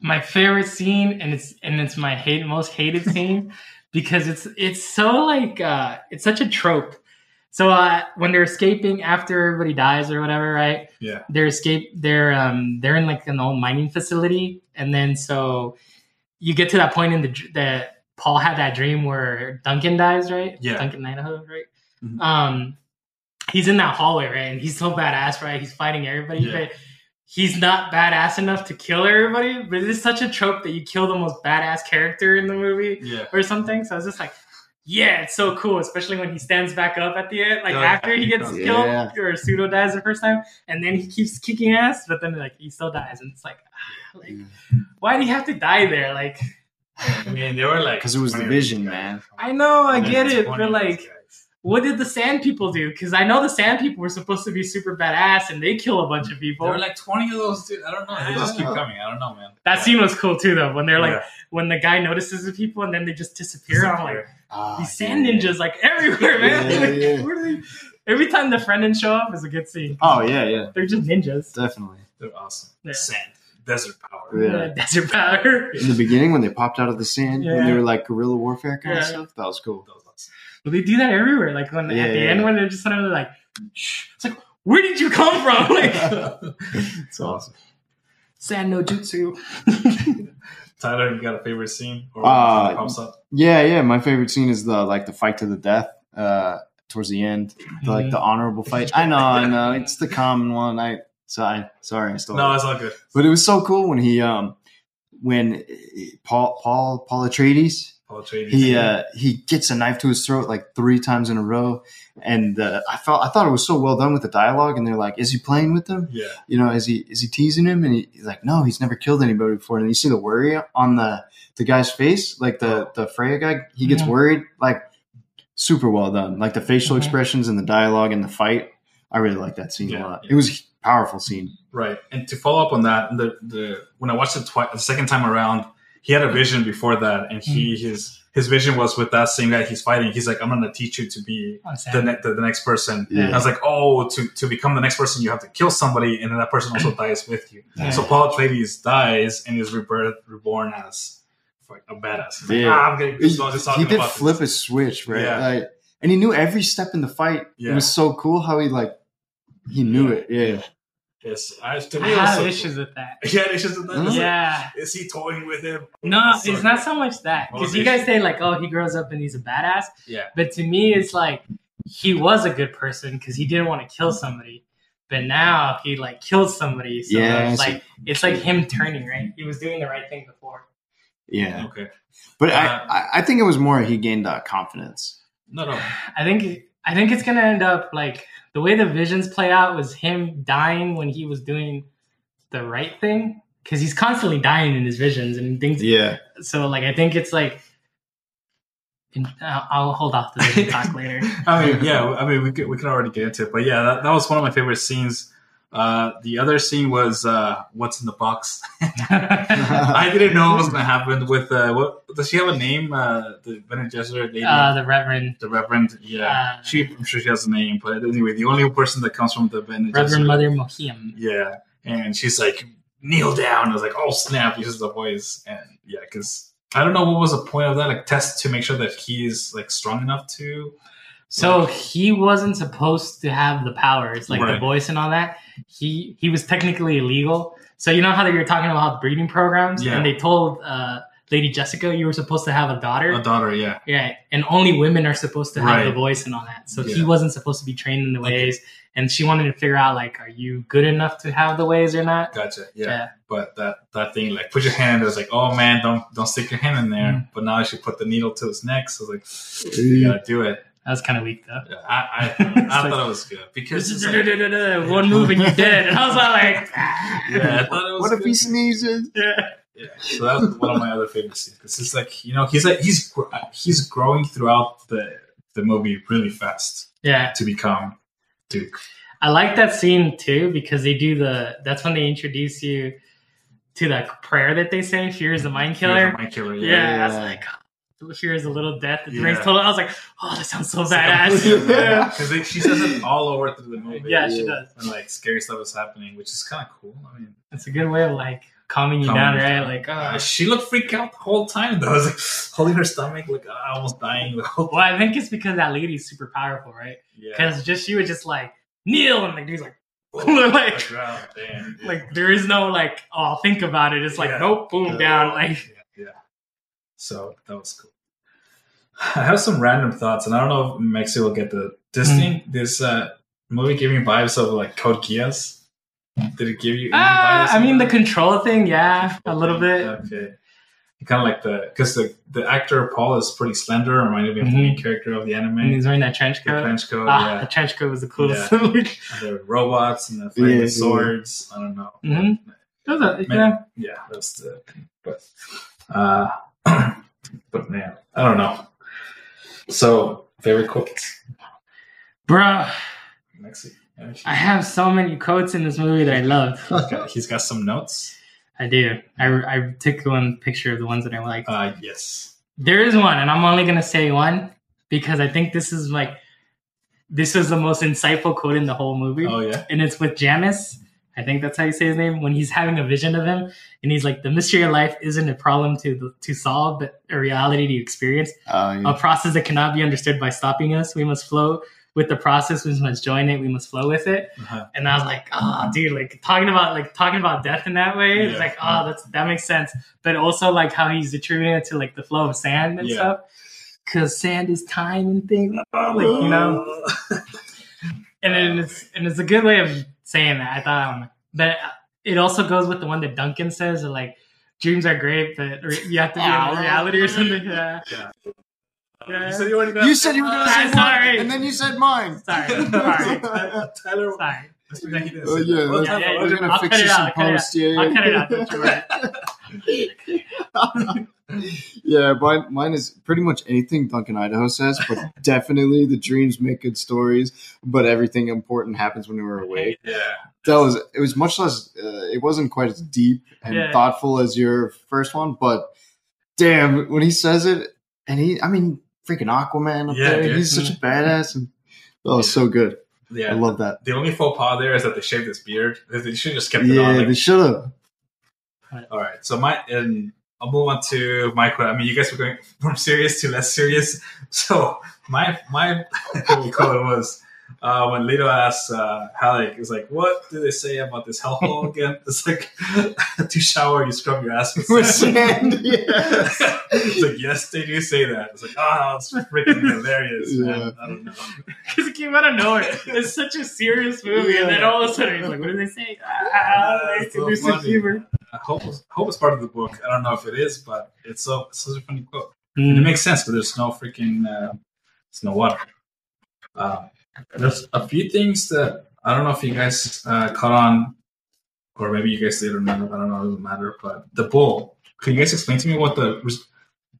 Speaker 3: my favorite scene and it's and it's my hate most hated scene because it's it's so like uh it's such a trope So uh, when they're escaping after everybody dies or whatever, right?
Speaker 4: Yeah.
Speaker 3: They're escape. They're um they're in like an old mining facility, and then so you get to that point in the dr- that Paul had that dream where Duncan dies, right?
Speaker 4: Yeah.
Speaker 3: Duncan Idaho, right?
Speaker 4: Mhm.
Speaker 3: Um, he's in that hallway, right? And he's so badass, right? He's fighting everybody,
Speaker 4: Yeah.
Speaker 3: but he's not badass enough to kill everybody. But it's such a trope that you kill the most badass character in the movie
Speaker 4: Yeah.
Speaker 3: or something. So I was just like, yeah, it's so cool, especially when he stands back up at the end, like
Speaker 4: Yeah.
Speaker 3: after he gets
Speaker 1: Yeah.
Speaker 3: killed or pseudo dies the first time, and then he keeps kicking ass, but then like he still dies, and it's like, ah, like why do you have to die there? Like,
Speaker 4: I mean, they were like
Speaker 1: because it was the vision, man.
Speaker 3: I know, I
Speaker 4: And
Speaker 3: get it, but like,
Speaker 4: guys.
Speaker 3: what did the Sand People do? Because I know the Sand People were supposed to be super badass, and they kill a bunch of people.
Speaker 4: there were like 20 of those dudes. I don't know. They just keep coming. I don't know, man.
Speaker 3: that scene was cool too, though. When they're like,
Speaker 4: Yeah.
Speaker 3: when the guy notices the people, and then they just disappear. I'm like,
Speaker 1: Ah,
Speaker 3: these sand
Speaker 1: yeah.
Speaker 3: ninjas like everywhere, man.
Speaker 1: Yeah,
Speaker 3: Like,
Speaker 1: yeah.
Speaker 3: where they- Every time the Fremen show up is a good scene.
Speaker 1: Oh yeah, yeah,
Speaker 3: They're just ninjas.
Speaker 1: definitely.
Speaker 4: They're awesome.
Speaker 3: Yeah.
Speaker 4: Sand. Desert power.
Speaker 1: Yeah.
Speaker 3: Desert power.
Speaker 1: In the beginning, when they popped out of the sand, when they were like guerrilla warfare kind of stuff, that was cool.
Speaker 4: That was awesome.
Speaker 3: Well, they do that everywhere. Like when
Speaker 1: Yeah,
Speaker 3: at the
Speaker 1: yeah.
Speaker 3: end when they're just suddenly like, Shh. it's like, where did you come from? Like
Speaker 1: It's awesome.
Speaker 3: sand no jutsu.
Speaker 4: Tyler, you got a favorite scene? Or
Speaker 1: Uh,
Speaker 4: something pops up?
Speaker 1: Yeah, yeah. My favorite scene is the like the fight to the death uh, towards the end, the, like
Speaker 3: Mhm.
Speaker 1: the honorable fight. I know, I know. It's the common one. I sorry, sorry, I stole
Speaker 4: No,
Speaker 1: it.
Speaker 4: it's all good.
Speaker 1: But it was so cool when he um when Paul Paul Paul Atreides
Speaker 4: Paul Atreides.
Speaker 1: he uh he gets a knife to his throat like three times in a row, and uh, I felt I thought it was so well done with the dialogue. And they're like, "Is he playing with them?
Speaker 4: yeah.
Speaker 1: You know, is he is he teasing him?" And he, he's like, "No, he's never killed anybody before." And you see the worry on the the guy's face, like the the Freya guy. He gets
Speaker 3: Mhm.
Speaker 1: worried, like super well done. Like the facial
Speaker 3: Mhm.
Speaker 1: expressions and the dialogue and the fight. I really like that scene
Speaker 4: Yeah,
Speaker 1: a lot.
Speaker 4: yeah.
Speaker 1: It was powerful scene.
Speaker 4: Right. And to follow up on that, the the when I watched it twice, the second time around, he had a vision before that, and he
Speaker 3: Mm.
Speaker 4: his his vision was with that same guy he's fighting. He's like, I'm gonna teach you to be the, ne- the, the next person.
Speaker 1: Yeah.
Speaker 4: And I was like, oh, to, to become the next person, you have to kill somebody, and then that person also dies with you.
Speaker 3: Yeah.
Speaker 4: So Paul Atreides dies and is rebirth, reborn as like, a badass. He's like,
Speaker 1: Yeah.
Speaker 4: ah, I'm getting
Speaker 1: He,
Speaker 4: goosebumps just
Speaker 1: he did
Speaker 4: about
Speaker 1: flip
Speaker 4: this.
Speaker 1: a switch, right?
Speaker 4: Yeah.
Speaker 1: Like, and he knew every step in the fight.
Speaker 4: Yeah.
Speaker 1: It was so cool how he like he knew it. Yeah.
Speaker 4: Yes, I, to me, it was
Speaker 3: have
Speaker 4: so
Speaker 3: issues
Speaker 4: cool.
Speaker 3: with that.
Speaker 4: He had issues with that.
Speaker 1: Huh?
Speaker 4: It's like,
Speaker 3: Yeah.
Speaker 4: is he toying with him?
Speaker 3: No,
Speaker 4: So
Speaker 3: it's not so much that because you guys say like, oh, he grows up and he's a badass,
Speaker 4: Yeah.
Speaker 3: but to me, it's like he was a good person because he didn't want to kill somebody, but now he like killed somebody. So
Speaker 1: Yeah,
Speaker 3: it's
Speaker 1: so-
Speaker 3: like it's like him turning right. He was doing the right thing before.
Speaker 1: Yeah.
Speaker 4: Okay.
Speaker 1: But
Speaker 4: Uh,
Speaker 1: I, I, I think it was more he gained uh, confidence.
Speaker 4: No, no.
Speaker 3: I think I think it's gonna end up like the way the visions play out was him dying when he was doing the right thing because he's constantly dying in his visions and things.
Speaker 1: Yeah.
Speaker 3: So like I think it's like. and I'll I'll hold off the talk later.
Speaker 4: I mean, yeah, I mean, we could, we can already get into it, but yeah, that, that was one of my favorite scenes. Uh, the other scene was uh, what's in the box. I didn't know what was going to happen with uh, what does she have a name? Uh, the Bene Gesserit lady,
Speaker 3: uh, the Reverend
Speaker 4: the Reverend. Yeah,
Speaker 3: uh,
Speaker 4: she. I'm sure she has a name, but anyway, the only person that comes from the Bene
Speaker 3: Reverend
Speaker 4: Gesserit-
Speaker 3: Mother Mohiam.
Speaker 4: Yeah, and she's like, kneel down. I was like, oh snap, uses the voice, and yeah, because I don't know what was the point of that, like test to make sure that he's like strong enough to.
Speaker 3: So he wasn't supposed to have the powers, like the voice and all that. He he was technically illegal. So you know how they were talking about breeding programs,
Speaker 4: Yeah.
Speaker 3: and they told uh, Lady Jessica you were supposed to have a daughter.
Speaker 4: A daughter, yeah.
Speaker 3: Yeah, and only women are supposed to have
Speaker 4: Right.
Speaker 3: the voice and all that. So he wasn't supposed to be trained in the
Speaker 4: Okay.
Speaker 3: ways. And she wanted to figure out like, are you good enough to have the ways or not?
Speaker 4: Gotcha. Yeah.
Speaker 3: Yeah.
Speaker 4: But that that thing, like, put your hand. It was like, oh man, don't don't stick your hand in there.
Speaker 3: Mm.
Speaker 4: But now she put the needle to his neck. So I was like, you gotta do it.
Speaker 3: That was kind of weak though.
Speaker 4: Yeah, I I, I
Speaker 3: like-
Speaker 4: thought it was good because it's like,
Speaker 3: One move and you're dead. And I was like,
Speaker 4: yeah, I thought it was.
Speaker 1: What if he sneezes?
Speaker 3: yeah.
Speaker 4: Yeah, so that's one of my other favorite scenes because it's like you know he's like he's he's growing throughout the the movie really fast
Speaker 3: yeah.
Speaker 4: to become Duke.
Speaker 3: I like that scene too because they do the. That's when they introduce you to that prayer that they say. Fear is the mind killer.
Speaker 4: My killer.
Speaker 3: Yeah,
Speaker 4: Yeah.
Speaker 3: I was like, fear is a little death that
Speaker 4: Yeah.
Speaker 3: total. I was like, oh, that sounds so
Speaker 4: like
Speaker 3: badass.
Speaker 4: yeah, because she says it all over through the movie.
Speaker 3: yeah, she does.
Speaker 4: and like scary stuff is happening, which is kind of cool. I mean,
Speaker 3: It's a good way of like, calming you
Speaker 4: Calming
Speaker 3: down, right?
Speaker 4: down.
Speaker 3: Like,
Speaker 4: Uh,
Speaker 3: oh,
Speaker 4: she looked freaked out the whole time. Though I was like holding her stomach, like uh, almost dying. The
Speaker 3: well, I think it's because that lady's super powerful, right?
Speaker 4: yeah.
Speaker 3: Because just she was just like kneel, and like dude's like,
Speaker 4: Oh,
Speaker 3: like-
Speaker 4: the ground, damn,
Speaker 3: like there is no like, oh, think about it. It's like,
Speaker 4: Yeah.
Speaker 3: nope, boom,
Speaker 4: Yeah.
Speaker 3: down. Like,
Speaker 4: yeah, yeah. So that was cool. I have some random thoughts, and I don't know if Mexi will get the this
Speaker 3: Mm.
Speaker 4: thing. This uh, movie gave me vibes of like Code Geass. Did it give you? any
Speaker 3: ah,
Speaker 4: vibes
Speaker 3: I mean the
Speaker 4: that?
Speaker 3: control thing, yeah, a little bit.
Speaker 4: Okay. Kind of like the because the the actor Paul is pretty slender, reminded me of the main character of the anime.
Speaker 3: And he's wearing that trench
Speaker 4: the
Speaker 3: coat.
Speaker 4: trench coat,
Speaker 3: ah,
Speaker 4: yeah.
Speaker 3: the trench coat was the coolest.
Speaker 4: And the robots and the fighting
Speaker 1: Yeah,
Speaker 4: with swords. I don't know.
Speaker 3: Mhm. Those are-
Speaker 4: Man,
Speaker 3: yeah.
Speaker 4: yeah, that's the but uh but man, I don't know. So favorite quotes.
Speaker 3: Bruh,
Speaker 4: Mexi.
Speaker 3: I have so many quotes in this movie that I love.
Speaker 4: He's got, he's got some notes.
Speaker 3: I do. I, I took one picture of the ones that I like.
Speaker 4: Uh yes.
Speaker 3: There is one, and I'm only gonna say one because I think this is like this was the most insightful quote in the whole movie,
Speaker 4: Oh yeah.
Speaker 3: and it's with Jamis. I think that's how you say his name when he's having a vision of him, and he's like, "The mystery of life isn't a problem to to solve, but a reality to experience,
Speaker 1: Uh,
Speaker 3: a process that cannot be understood by stopping us. We must flow with the process. We must join it. We must flow with it."
Speaker 4: Uh-huh.
Speaker 3: And I was like, "Oh, dude, like talking about like talking about death in that way, it's like, oh, that's that makes sense." But also like how he's attributing it to like the flow of sand and
Speaker 4: Yeah.
Speaker 3: stuff, because sand is time and things, like you know and it's and it's a good way of saying that. I thought, um, but it also goes with the one that Duncan says, that, like dreams are great, but you have to be in reality or something. Yeah,
Speaker 4: Yeah.
Speaker 3: Yeah.
Speaker 4: You said you
Speaker 1: you said you were going to say
Speaker 3: I'm sorry.
Speaker 1: mine, and then you said mine.
Speaker 3: sorry, sorry,
Speaker 4: Tyler.
Speaker 3: sorry.
Speaker 4: Mr. Becky
Speaker 1: Oh yeah.
Speaker 4: Well,
Speaker 1: we're
Speaker 3: yeah, yeah,
Speaker 1: we're gonna
Speaker 3: I'll
Speaker 1: fix
Speaker 3: cut it
Speaker 1: this in
Speaker 3: I'll cut it
Speaker 1: post. Yeah, yeah.
Speaker 3: I'll cut it out. Don't you worry.
Speaker 1: yeah, mine, mine is pretty much anything Duncan Idaho says, but definitely the dreams make good stories. But everything important happens when we're awake.
Speaker 4: Yeah.
Speaker 1: That was it. Was much less. Uh, it wasn't quite as deep and
Speaker 3: Yeah.
Speaker 1: thoughtful as your first one, but damn, when he says it, and he, I mean, freaking Aquaman up
Speaker 4: Yeah,
Speaker 1: there,
Speaker 4: dude.
Speaker 1: he's such a badass, and that was so good.
Speaker 4: Yeah.
Speaker 1: I love that.
Speaker 4: The only faux pas there is that they shaved his beard. They should have just kept it
Speaker 1: Yeah,
Speaker 4: on.
Speaker 1: they
Speaker 4: Like,
Speaker 1: should have.
Speaker 4: all right. So my and I'll move on to my quote. I mean, you guys were going from serious to less serious. So my my quote was uh, when Leto asked uh, Halleck, "Is like, what do they say about this hellhole again? It's like to shower, you scrub your ass with
Speaker 1: With
Speaker 4: sand."
Speaker 1: sand, yes.
Speaker 4: it's like, yes, they do say that. It's like, oh, it's freaking hilarious, man. I don't know.
Speaker 3: Because it came out of nowhere. It's such a serious movie, and then all of a sudden he's like, "What do they say?" Ah, like,
Speaker 4: so
Speaker 3: there's
Speaker 4: funny.
Speaker 3: humor.
Speaker 4: Hope, hope it's part of the book. I don't know if it is, but it's so it's such a funny quote.
Speaker 3: Mm.
Speaker 4: And it makes sense because there's no freaking uh, there's no water. Uh, there's a few things that I don't know if you guys uh, caught on, or maybe you guys did or not. I don't know. It doesn't matter. But the bull. Can you guys explain to me what the?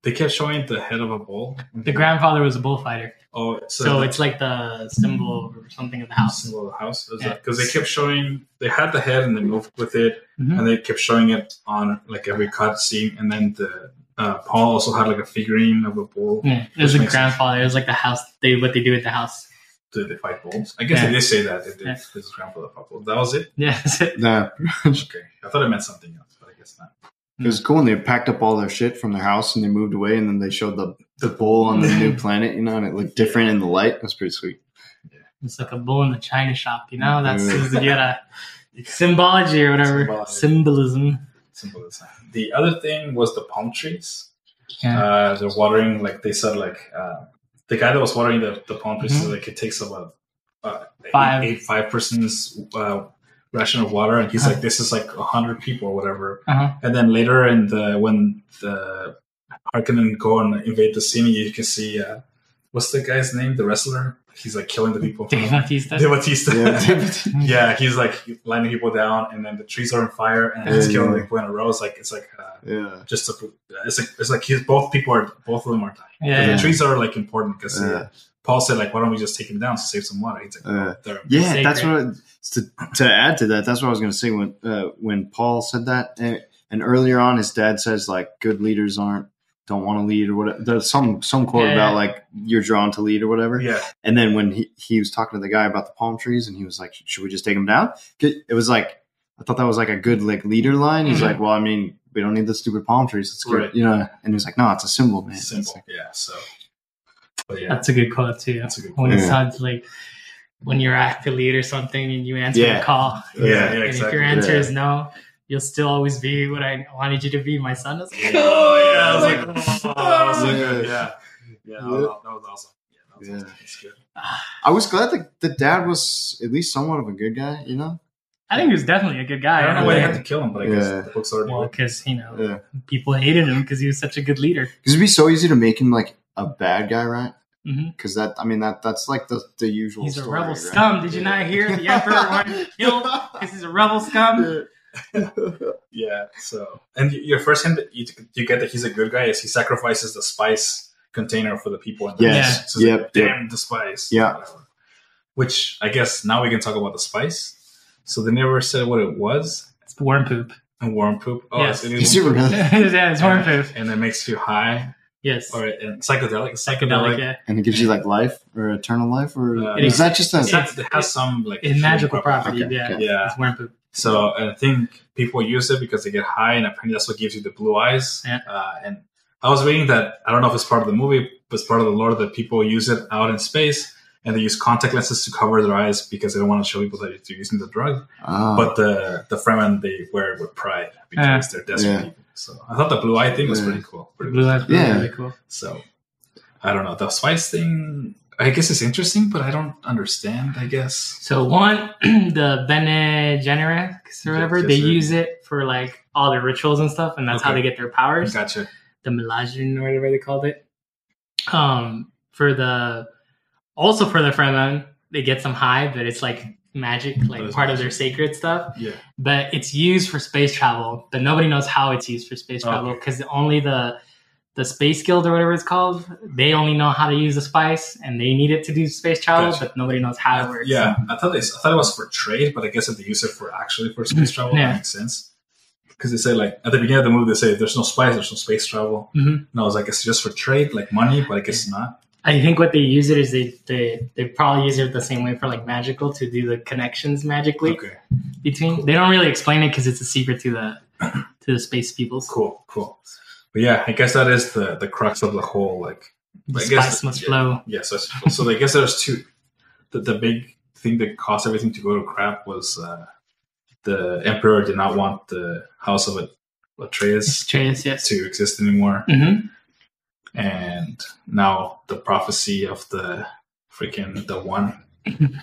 Speaker 4: They kept showing the head of a bull.
Speaker 3: The grandfather was a bullfighter,
Speaker 4: Oh,
Speaker 3: so it's like the symbol or something of the house.
Speaker 4: symbol of the house.
Speaker 3: Yeah.
Speaker 4: Because they kept showing, they had the head and they moved with it,
Speaker 3: Mhm.
Speaker 4: and they kept showing it on like every cut scene. And then the uh, Paul also had like a figurine of a bull.
Speaker 3: Yeah, it was a
Speaker 4: makes sense.
Speaker 3: grandfather. It was like the house. They what they do at the house.
Speaker 4: Did they fight bulls? I guess
Speaker 3: Yeah.
Speaker 4: they did say that. They did.
Speaker 3: Yeah.
Speaker 4: His grandfather fought bulls. That was it.
Speaker 3: Yeah, that's it.
Speaker 1: Nah,
Speaker 4: Okay, I thought it meant something else, but I guess not.
Speaker 1: It was cool and they packed up all their shit from their house and they moved away, and then they showed the the bull on the new planet, you know, and it looked different in the light. It was pretty sweet.
Speaker 3: It's like a bull in the china shop. You know, that's
Speaker 1: Yeah.
Speaker 3: you gotta symbology or whatever
Speaker 4: Symbology.
Speaker 3: symbolism.
Speaker 4: Simple as that. The other thing was the palm trees.
Speaker 3: Yeah.
Speaker 4: Uh, they're watering, like they said, like uh, the guy that was watering the, the palm trees,
Speaker 3: Mhm.
Speaker 4: said, like it takes about uh,
Speaker 3: Five.
Speaker 4: eight, eight five persons uh, ration of water, and he's
Speaker 3: Uh-huh.
Speaker 4: like, this is like a hundred people or whatever.
Speaker 3: Uh-huh.
Speaker 4: And then later in the when the Harkonnen go and invade the scene, you can see uh, what's the guy's name, the wrestler. He's like killing the people.
Speaker 3: Dave Bautista.
Speaker 4: De Batista.
Speaker 1: Yeah.
Speaker 4: Yeah, he's like lining people down, and then the trees are on fire, and he's
Speaker 1: Yeah,
Speaker 4: killing
Speaker 1: yeah.
Speaker 4: people in a row. It's like it's like uh,
Speaker 1: Yeah,
Speaker 4: just to, it's like it's like he's both people are both of them are dying.
Speaker 3: Yeah, yeah.
Speaker 4: The trees are like important because
Speaker 1: Yeah.
Speaker 4: Paul said like, why don't we just take him down to save some water? He's like,
Speaker 1: Yeah.
Speaker 4: oh, they're
Speaker 1: yeah.
Speaker 3: Sacred.
Speaker 1: That's what to to add to that. That's what I was going to say when uh, when Paul said that, and, and earlier on, his dad says like, "Good leaders aren't don't want to lead or whatever." There's some some quote
Speaker 3: Yeah,
Speaker 1: about like you're drawn to lead or whatever.
Speaker 4: yeah,
Speaker 1: And then when he, he was talking to the guy about the palm trees and he was like, should we just take him down? It was like, I thought that was like a good like leader line. He's
Speaker 3: Mhm.
Speaker 1: like, well, I mean, we don't need the stupid palm trees. It's good,
Speaker 4: Right.
Speaker 1: you know. And he's like, no, it's a symbol, man. It's
Speaker 4: Simple.
Speaker 1: like-
Speaker 4: Yeah. So, but yeah,
Speaker 3: That's a good call too.
Speaker 4: that's a good
Speaker 3: When
Speaker 4: point.
Speaker 3: it
Speaker 1: Yeah.
Speaker 3: sounds like when you're athlete or something and you answer
Speaker 1: Yeah.
Speaker 3: the call.
Speaker 4: Yeah, yeah,
Speaker 3: And
Speaker 4: exactly.
Speaker 3: if your answer
Speaker 1: Yeah.
Speaker 3: is no, you'll still always be what I wanted you to be, my son. I was like,
Speaker 4: Yeah, oh, yeah, I was like,
Speaker 3: oh,
Speaker 4: oh, that was so
Speaker 1: Yeah.
Speaker 4: good. Yeah, yeah,
Speaker 1: Yeah.
Speaker 4: That, was, that was awesome. Yeah, that was
Speaker 1: Yeah.
Speaker 4: awesome. That's good.
Speaker 1: I was glad that the dad was at least somewhat of a good guy, you know.
Speaker 3: I think he was definitely a good guy.
Speaker 4: I don't know why they had to kill him, but I guess
Speaker 1: Yeah.
Speaker 4: the book's already
Speaker 3: Well, because you know
Speaker 1: Yeah,
Speaker 3: people hated him because he was such a good leader.
Speaker 1: because it'd be so easy to make him like a bad guy, right?
Speaker 3: Mm-hmm.
Speaker 1: Because that, I mean, that that's like the the usual.
Speaker 3: He's a rebel
Speaker 1: right?
Speaker 3: scum. Did you not hear the emperor wanted to kill because he's a rebel scum?
Speaker 4: Yeah. So, and your first hint that you, you get that he's a good guy is he sacrifices the spice container for the people in the
Speaker 1: Yes.
Speaker 4: house. So it's like,
Speaker 1: Yep,
Speaker 4: Damn the spice.
Speaker 1: Yeah.
Speaker 4: Which I guess now we can talk about the spice. So they never said what it was.
Speaker 3: It's worm poop.
Speaker 4: And worm poop. Oh,
Speaker 3: Yes.
Speaker 4: it
Speaker 1: Is it
Speaker 4: worm poop.
Speaker 1: really?
Speaker 3: yeah, it's worm poop.
Speaker 4: And it makes you high
Speaker 3: Yes.
Speaker 4: or and psychedelic.
Speaker 3: Psychedelic, yeah.
Speaker 1: And it gives you like life or eternal life, or
Speaker 4: Uh,
Speaker 1: is that just a?
Speaker 4: It has, has some like
Speaker 3: In magical property,
Speaker 1: Okay,
Speaker 3: yeah.
Speaker 1: okay.
Speaker 4: Yeah.
Speaker 3: It's worm poop.
Speaker 4: So I think people use it because they get high, and apparently that's what gives you the blue eyes.
Speaker 3: Yeah.
Speaker 4: Uh, and I was reading that I don't know if it's part of the movie, but it's part of the lore that people use it out in space, and they use contact lenses to cover their eyes because they don't want to show people that they're using the drug.
Speaker 1: Ah,
Speaker 4: But the the Fremen they wear it with pride because they're desperate
Speaker 1: Yeah.
Speaker 4: people. So I thought the blue eye thing was
Speaker 1: Yeah.
Speaker 4: pretty cool. Pretty
Speaker 3: blue
Speaker 4: cool.
Speaker 3: eyes really,
Speaker 1: Yeah.
Speaker 3: really cool.
Speaker 4: So I don't know the spice thing. I guess it's interesting, but I don't understand. I guess.
Speaker 3: So one, the Bene Gesserit or whatever, they
Speaker 4: Gesserit.
Speaker 3: use it for like all their rituals and stuff, and that's how they get their powers.
Speaker 4: Gotcha.
Speaker 3: The Melagin or whatever they called it. Um, for the also for the Fremen, they get some high, but it's like magic, like
Speaker 4: it's
Speaker 3: part of their sacred stuff.
Speaker 4: Yeah.
Speaker 3: But it's used for space travel, but nobody knows how it's used for space travel
Speaker 4: Okay.
Speaker 3: because only the the space guild or whatever it's called, they only know how to use the spice and they need it to do space travel,
Speaker 4: Gotcha.
Speaker 3: but nobody knows how it works.
Speaker 4: Yeah, I thought they, I thought it was for trade, but I guess if they use it for actually for space travel,
Speaker 3: Yeah.
Speaker 4: that makes sense. Because they say like at the beginning of the movie, they say there's no spice, there's no space travel.
Speaker 3: Mhm.
Speaker 4: And I was like, it's just for trade, like money, but I guess not.
Speaker 3: I think what they use it is they they they probably use it the same way for like magical to do the connections magically
Speaker 4: Okay,
Speaker 3: between. They don't really explain it because it's a secret to the to the space peoples.
Speaker 4: cool, cool. But yeah, I guess that is the the crux of the whole like.
Speaker 3: The
Speaker 4: I guess-
Speaker 3: spice must
Speaker 4: yeah.
Speaker 3: flow.
Speaker 4: Yes, yeah, so, so I guess there's two. The, the big thing that caused everything to go to crap was uh, the emperor did not want the house of Atreides
Speaker 3: Atreides, yes.
Speaker 4: to exist anymore.
Speaker 3: hmm
Speaker 4: and now the prophecy of the freaking the one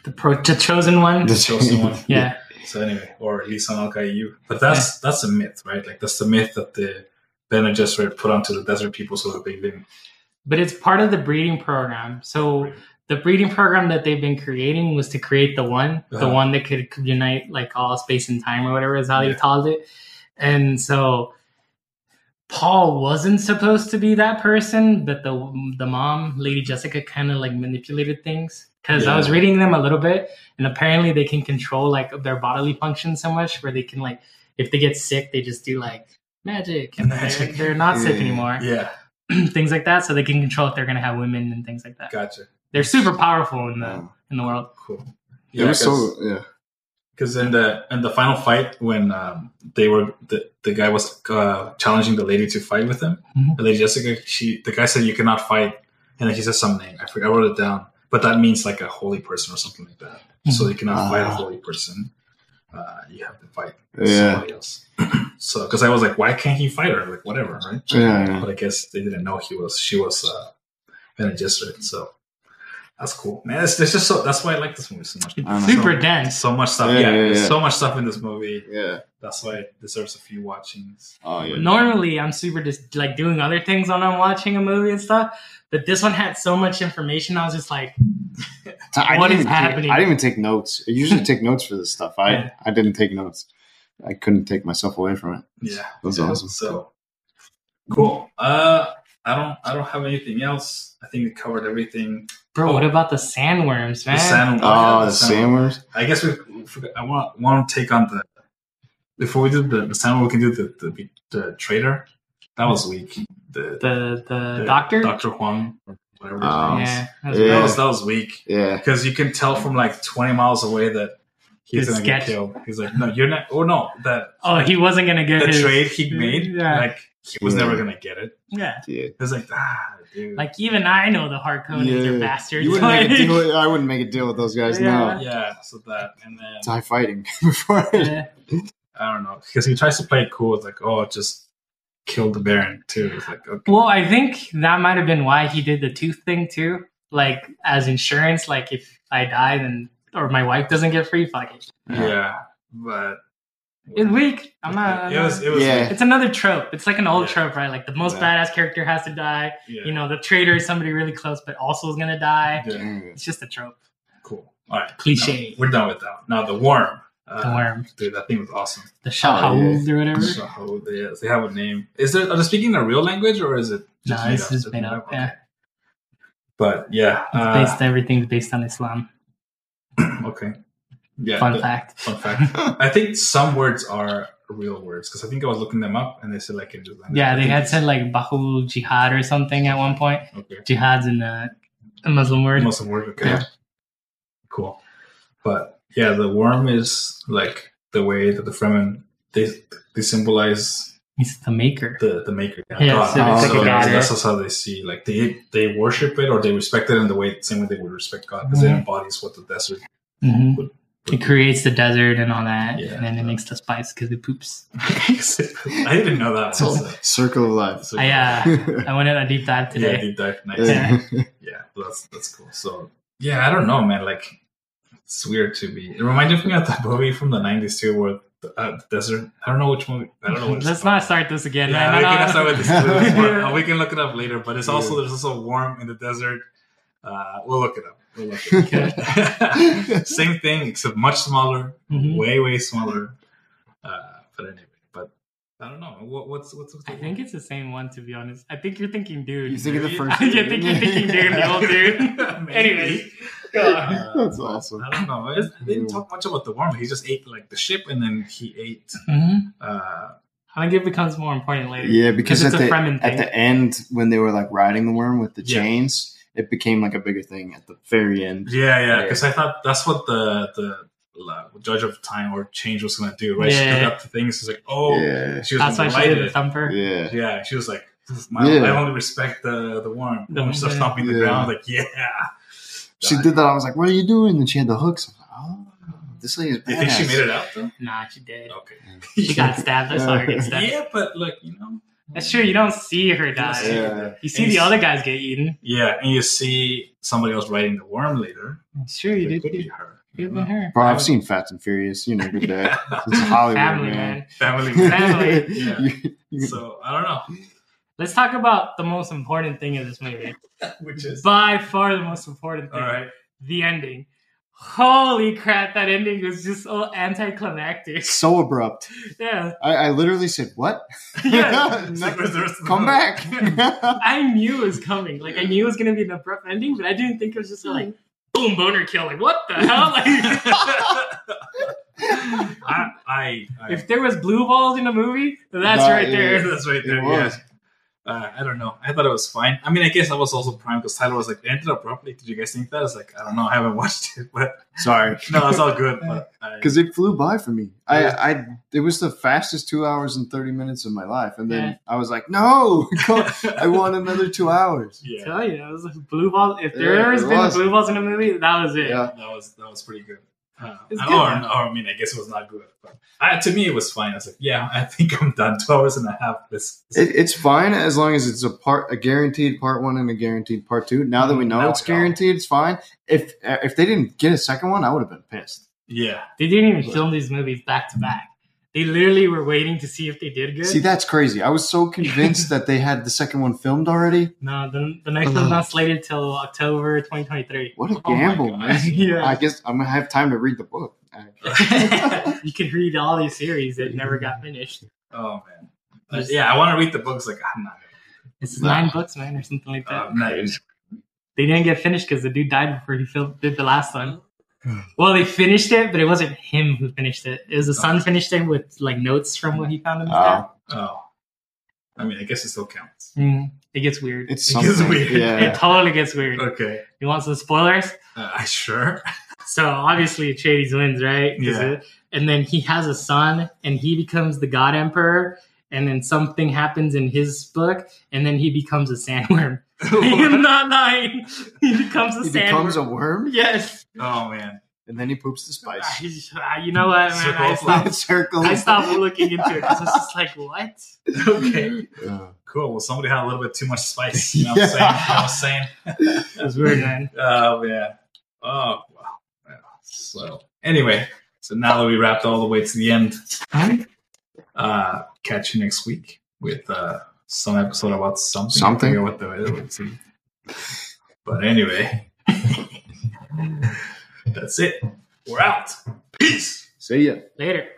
Speaker 3: The, pro- the chosen one.
Speaker 4: the chosen one
Speaker 3: yeah.
Speaker 4: so anyway or Lisan al Gaib but that's that's a myth right like that's the myth that the Bene Gesserit put onto the desert people so that they didn't
Speaker 3: but it's part of the breeding program. So the breeding program that they've been creating was to create the one, the
Speaker 4: Uh-huh.
Speaker 3: one that could unite like all space and time or whatever is how they
Speaker 4: Yeah.
Speaker 3: called it. And so Paul wasn't supposed to be that person, but the the mom, Lady Jessica, kind of like manipulated things. Because I was reading them a little bit, and apparently they can control like their bodily functions so much where they can like if they get sick, they just do like magic, and
Speaker 4: Magic.
Speaker 3: They're, they're not sick
Speaker 1: Yeah.
Speaker 3: anymore
Speaker 4: yeah
Speaker 3: things like that, so they can control if they're going to have women and things like that.
Speaker 4: gotcha
Speaker 3: They're super powerful in the
Speaker 1: Yeah.
Speaker 3: in the world.
Speaker 4: cool
Speaker 1: It was so yeah.
Speaker 4: Because in the in the final fight when um, they were the, the guy was uh, challenging the lady to fight with him
Speaker 3: Mhm.
Speaker 4: the lady Jessica she the guy said you cannot fight and then she said some name. I forgot I wrote it down. But that means like a holy person or something like that. So you cannot fight a
Speaker 1: Ah.
Speaker 4: holy person. Uh, you have to fight
Speaker 1: Yeah.
Speaker 4: somebody else. So because I was like why can't he fight her? Like whatever right?
Speaker 1: Yeah, yeah.
Speaker 4: but I guess they didn't know he was she was uh, Bene Gesserit so that's cool man it's, it's just so that's why I like this movie so much
Speaker 3: It's super
Speaker 4: so,
Speaker 3: dense.
Speaker 4: so much stuff
Speaker 1: Yeah,
Speaker 4: yeah,
Speaker 1: yeah,
Speaker 4: there's
Speaker 1: yeah.
Speaker 4: so much stuff in this movie
Speaker 1: Yeah.
Speaker 4: that's why it deserves a few watchings.
Speaker 1: Oh yeah.
Speaker 3: Normally, I'm super just like doing other things when I'm watching a movie and stuff, but this one had so much information. I was just like,
Speaker 1: I
Speaker 3: What
Speaker 1: didn't even take-
Speaker 3: happening?
Speaker 1: I didn't even take notes. I usually take notes for this stuff. I
Speaker 3: Yeah.
Speaker 1: I didn't take notes. I couldn't take myself away from it.
Speaker 4: Yeah,
Speaker 1: That's
Speaker 4: yeah,
Speaker 1: awesome.
Speaker 4: So cool. Uh, I don't, I don't have anything else. I think we covered everything.
Speaker 3: bro, what about the sandworms, man?
Speaker 4: Oh, the sand,
Speaker 1: Oh, the
Speaker 4: sand-
Speaker 1: sandworms.
Speaker 4: I guess we. we forgot- I want want to take on the before we do the the sandworm. We can do the the, the trader. That was weak. The,
Speaker 3: the the,
Speaker 4: the
Speaker 3: doctor.
Speaker 4: Doctor Huang, or whatever. his
Speaker 1: Oh.
Speaker 3: yeah, that was
Speaker 1: Yeah.
Speaker 4: That was that was weak
Speaker 1: Yeah.
Speaker 4: because you can tell from like twenty miles away that he's
Speaker 3: His
Speaker 4: gonna get killed. He's like, no, you're not. Oh no, that
Speaker 3: Oh, he wasn't gonna get
Speaker 4: the
Speaker 3: his
Speaker 4: trade he made,
Speaker 3: Yeah.
Speaker 4: like he was
Speaker 1: Yeah.
Speaker 4: never gonna get it.
Speaker 3: yeah.
Speaker 1: Yeah.
Speaker 4: It was like, ah, dude.
Speaker 3: Like even I know the Harkonnens are bastards.
Speaker 1: You wouldn't make a
Speaker 3: Like-
Speaker 1: deal. I wouldn't make a deal with those guys.
Speaker 3: Yeah.
Speaker 1: No,
Speaker 4: yeah, so that and then
Speaker 1: die fighting before.
Speaker 3: Yeah.
Speaker 4: I don't know because he tries to play it cool. It's like, oh, just kill the Baron too. It's like, okay,
Speaker 3: Well, I think that might have been why he did the tooth thing too. Like as insurance, like if I die then or my wife doesn't get free, fuck it.
Speaker 4: yeah, but
Speaker 3: It's weak. I'm not.
Speaker 4: It was. It was.
Speaker 1: Yeah.
Speaker 4: like-
Speaker 3: It's another trope. It's like an old
Speaker 4: Yeah.
Speaker 3: trope, right? Like the most
Speaker 1: Yeah.
Speaker 3: badass character has to die.
Speaker 4: yeah.
Speaker 3: You know, the traitor is somebody really close, but also is gonna die.
Speaker 4: Yeah.
Speaker 3: It's just a trope.
Speaker 4: Cool. All right.
Speaker 3: Cliche.
Speaker 4: No, we're done with that. Now the worm. Uh,
Speaker 3: The worm,
Speaker 4: Dude, that thing was awesome.
Speaker 3: the Shai-Hulud or whatever.
Speaker 4: So how they, they have a name. Is there? Are they speaking a real language or is it?
Speaker 3: No,
Speaker 4: just made
Speaker 3: this
Speaker 4: up? Just
Speaker 3: made up.
Speaker 4: Okay.
Speaker 3: Yeah,
Speaker 4: But yeah.
Speaker 3: it's
Speaker 4: Uh,
Speaker 3: based. Everything's based on Islam.
Speaker 4: okay. Yeah.
Speaker 3: Fun
Speaker 4: the-
Speaker 3: fact.
Speaker 4: Fun fact. I think some words are real words because I think I was looking them up and they said like in.
Speaker 3: Yeah, they had said like Bahul Jihad or something at one point.
Speaker 4: Okay.
Speaker 3: Jihad's in a, a Muslim word.
Speaker 4: Muslim word. Okay.
Speaker 1: Yeah.
Speaker 4: Cool. But yeah, the worm is like the way that the Fremen they they symbolize
Speaker 3: He's the maker.
Speaker 4: the the maker.
Speaker 3: Yeah,
Speaker 1: so it's like a
Speaker 3: god,
Speaker 4: that's
Speaker 3: yeah.
Speaker 4: how they see like they they worship it or they respect it in the way same way they would respect God because it
Speaker 3: Mhm.
Speaker 4: embodies what the desert.
Speaker 3: hmm
Speaker 4: would-
Speaker 3: It creates the desert and all that,
Speaker 4: Yeah.
Speaker 3: and then it makes the spice because it poops.
Speaker 4: I didn't know that.
Speaker 1: So,
Speaker 4: So-
Speaker 1: circle of life.
Speaker 4: so-
Speaker 3: I, uh, I went on a deep dive
Speaker 4: yeah,
Speaker 3: today.
Speaker 4: deep dive. Nice.
Speaker 3: Yeah.
Speaker 4: yeah, that's that's cool. So yeah, I don't know, man. Like it's weird to be. It reminded me of that movie from the '90s too, where the, uh, the desert. I don't know which movie. I don't know. What it's
Speaker 3: Let's
Speaker 4: called.
Speaker 3: not start this again,
Speaker 4: Yeah,
Speaker 3: man.
Speaker 4: we
Speaker 3: No,
Speaker 4: can
Speaker 3: no.
Speaker 4: start with this. too.
Speaker 3: Yeah.
Speaker 4: Uh, we can look it up later. But it's also
Speaker 1: Yeah.
Speaker 4: there's also warm in the desert. Uh, we'll look it up. We'll look it up. Same thing, except much smaller,
Speaker 3: Mhm.
Speaker 4: way way smaller. Uh, but anyway, but I don't know. What, what's what's with the
Speaker 3: I think it's the same one, to be honest. I think you're thinking dude.
Speaker 1: You think of the
Speaker 4: Maybe.
Speaker 1: first?
Speaker 3: you think you're thinking dude, the old dude.
Speaker 4: Maybe.
Speaker 3: Anyways.
Speaker 4: Uh,
Speaker 1: That's awesome.
Speaker 4: I don't know. I they didn't talk much about the worm. He just ate like the ship, and then he ate.
Speaker 3: hmm
Speaker 4: Uh,
Speaker 3: I think it becomes more important later.
Speaker 1: Yeah, because
Speaker 3: it's
Speaker 1: at
Speaker 3: a
Speaker 1: the
Speaker 3: Fremen
Speaker 1: at the end when they were like riding the worm with the
Speaker 4: Yeah.
Speaker 1: chains, it became like a bigger thing at the very end.
Speaker 4: yeah, yeah. Because I thought that's what the the judge of time or change was gonna do. Right? She
Speaker 3: Yeah.
Speaker 4: took up the things. She's like, oh,
Speaker 1: Yeah,
Speaker 4: she was
Speaker 3: That's why she did the thumper.
Speaker 1: yeah.
Speaker 4: Yeah, she was like, My,
Speaker 1: Yeah.
Speaker 4: I only respect the the worm.
Speaker 3: The-
Speaker 4: The one starts stomping the ground. Like, yeah.
Speaker 1: She did that. I was like, "What are you doing?" And she had the hooks. I'm like, oh, this lady is
Speaker 4: Do you think she made it out though?
Speaker 3: Nah, she did.
Speaker 4: Okay.
Speaker 3: She got stabbed. I saw her get stabbed.
Speaker 4: Yeah, but like you know.
Speaker 3: That's true. You don't see her die.
Speaker 1: Yeah.
Speaker 3: You see the other guys get eaten.
Speaker 4: Yeah, and you see somebody else riding the worm later.
Speaker 3: It's true. You
Speaker 4: It
Speaker 3: did.
Speaker 4: could be her.
Speaker 3: Could have her.
Speaker 1: Bro, I've seen Fast and Furious. You know, good day. It's Hollywood,
Speaker 3: Family
Speaker 1: man.
Speaker 3: man.
Speaker 4: Family.
Speaker 3: Family.
Speaker 4: Yeah.
Speaker 1: You- you-
Speaker 4: So I don't know.
Speaker 3: Let's talk about the most important thing in this movie.
Speaker 4: Which is
Speaker 3: By far the most important thing.
Speaker 4: all right.
Speaker 3: The ending. Holy crap, that ending was just so anticlimactic.
Speaker 1: so abrupt.
Speaker 3: Yeah.
Speaker 1: I, I literally said, "What?
Speaker 3: Yeah.
Speaker 4: It's like, where's the rest of the
Speaker 1: Come back!"
Speaker 3: I knew it was coming. Like I knew it was gonna be an abrupt ending, but I didn't think it was just like boom boner kill. Like what the hell? Like
Speaker 4: I, I, I
Speaker 3: if there was blue balls in a movie, that's
Speaker 1: Nah,
Speaker 3: right
Speaker 1: yeah.
Speaker 3: there.
Speaker 4: that's right
Speaker 1: It
Speaker 4: there.
Speaker 1: was.
Speaker 4: Yeah. Uh, I don't know. I thought it was fine. I mean, I guess I was also primed because Tyler was like, it ended properly? Did you guys think that? I was like, I don't know. I haven't watched it, but
Speaker 1: Sorry,
Speaker 4: no, it's all good.
Speaker 1: Because it flew by for me. I, I, it was the fastest two hours and thirty minutes of my life, and then
Speaker 3: Yeah.
Speaker 1: I was like, "No, I want another two hours."
Speaker 4: yeah,
Speaker 3: tell you, it was like blue balls. If there
Speaker 1: Yeah,
Speaker 3: has been
Speaker 1: was.
Speaker 3: blue balls in a movie, that was it.
Speaker 1: Yeah.
Speaker 4: that was that was pretty good. Uh,
Speaker 3: It's
Speaker 4: or,
Speaker 3: good, man.
Speaker 4: or, I mean, I guess it was not good, but I, to me, it was fine. I was like, yeah, I think I'm done. Two hours and a half. This, this
Speaker 1: It, it's fine as long as it's a part, a guaranteed part one and a guaranteed part two. Now that we know
Speaker 4: Now
Speaker 1: it's
Speaker 4: we
Speaker 1: guaranteed, it's fine. If if they didn't get a second one, I would have been pissed.
Speaker 4: yeah,
Speaker 3: They didn't even film these movies back to back. They literally were waiting to see if they did good.
Speaker 1: See, that's crazy. I was so convinced that they had the second one filmed already.
Speaker 3: no, the, the next one's not slated till October 2023.
Speaker 1: What a
Speaker 4: Oh
Speaker 1: gamble,
Speaker 4: God.
Speaker 1: man!
Speaker 3: Yeah.
Speaker 1: I guess I'm gonna have time to read the book.
Speaker 3: you could read all these series that never got finished.
Speaker 4: oh man, Uh, yeah, I want to read the books. Like, I'm not.
Speaker 3: It's
Speaker 1: Nah.
Speaker 3: nine books, man, or something like that.
Speaker 4: I'm not
Speaker 3: they didn't get finished because the dude died before he filmed, did the last one. Well, they finished it, but it wasn't him who finished it. It was the son finished it with like notes from what he found in his dad.
Speaker 1: Oh,
Speaker 4: oh, I mean, I guess it still counts.
Speaker 3: Mm, it gets weird.
Speaker 1: it's
Speaker 4: It gets
Speaker 1: something.
Speaker 4: weird.
Speaker 3: It totally gets weird.
Speaker 4: Okay,
Speaker 3: You want some spoilers?
Speaker 4: uh, I sure.
Speaker 3: So obviously Atreides wins, right?
Speaker 4: Yeah.
Speaker 3: it- and then he has a son, and he becomes the God Emperor. And then something happens in his book, and then he becomes a sandworm. I'm not lying. He becomes a
Speaker 1: He
Speaker 3: sandworm.
Speaker 1: becomes a worm,
Speaker 3: yes.
Speaker 4: oh man.
Speaker 1: and then he poops the spice.
Speaker 3: Ah, You know what, man?
Speaker 4: Circle
Speaker 3: I
Speaker 4: of
Speaker 3: stopped,
Speaker 1: Circle.
Speaker 3: I stopped looking into it because I was just like, what?
Speaker 4: Okay.
Speaker 1: Uh,
Speaker 4: Cool. Well, somebody had a little bit too much spice. You know what I'm saying? You know what I'm saying?
Speaker 3: It was weird, man.
Speaker 4: Oh man. Oh wow. Yeah. So anyway, so now that we wrapped all the way to the end, uh, catch you next week with uh, some episode about something.
Speaker 1: Something.
Speaker 4: What the let's. But anyway, that's it. We're out. Peace.
Speaker 1: see ya.
Speaker 3: Later.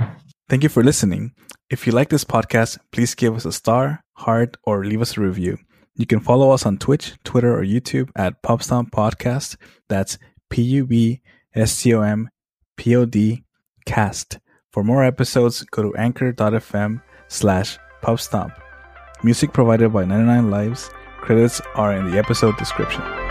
Speaker 5: Thank you for listening. If you like this podcast, please give us a star, heart, or leave us a review. You can follow us on Twitch, Twitter, or YouTube at Pubstomp Podcast. That's P U B S T O M P O D cast. For more episodes, go to anchor.fm slash pubstomp. Music provided by 99 Lives. Credits are in the episode description.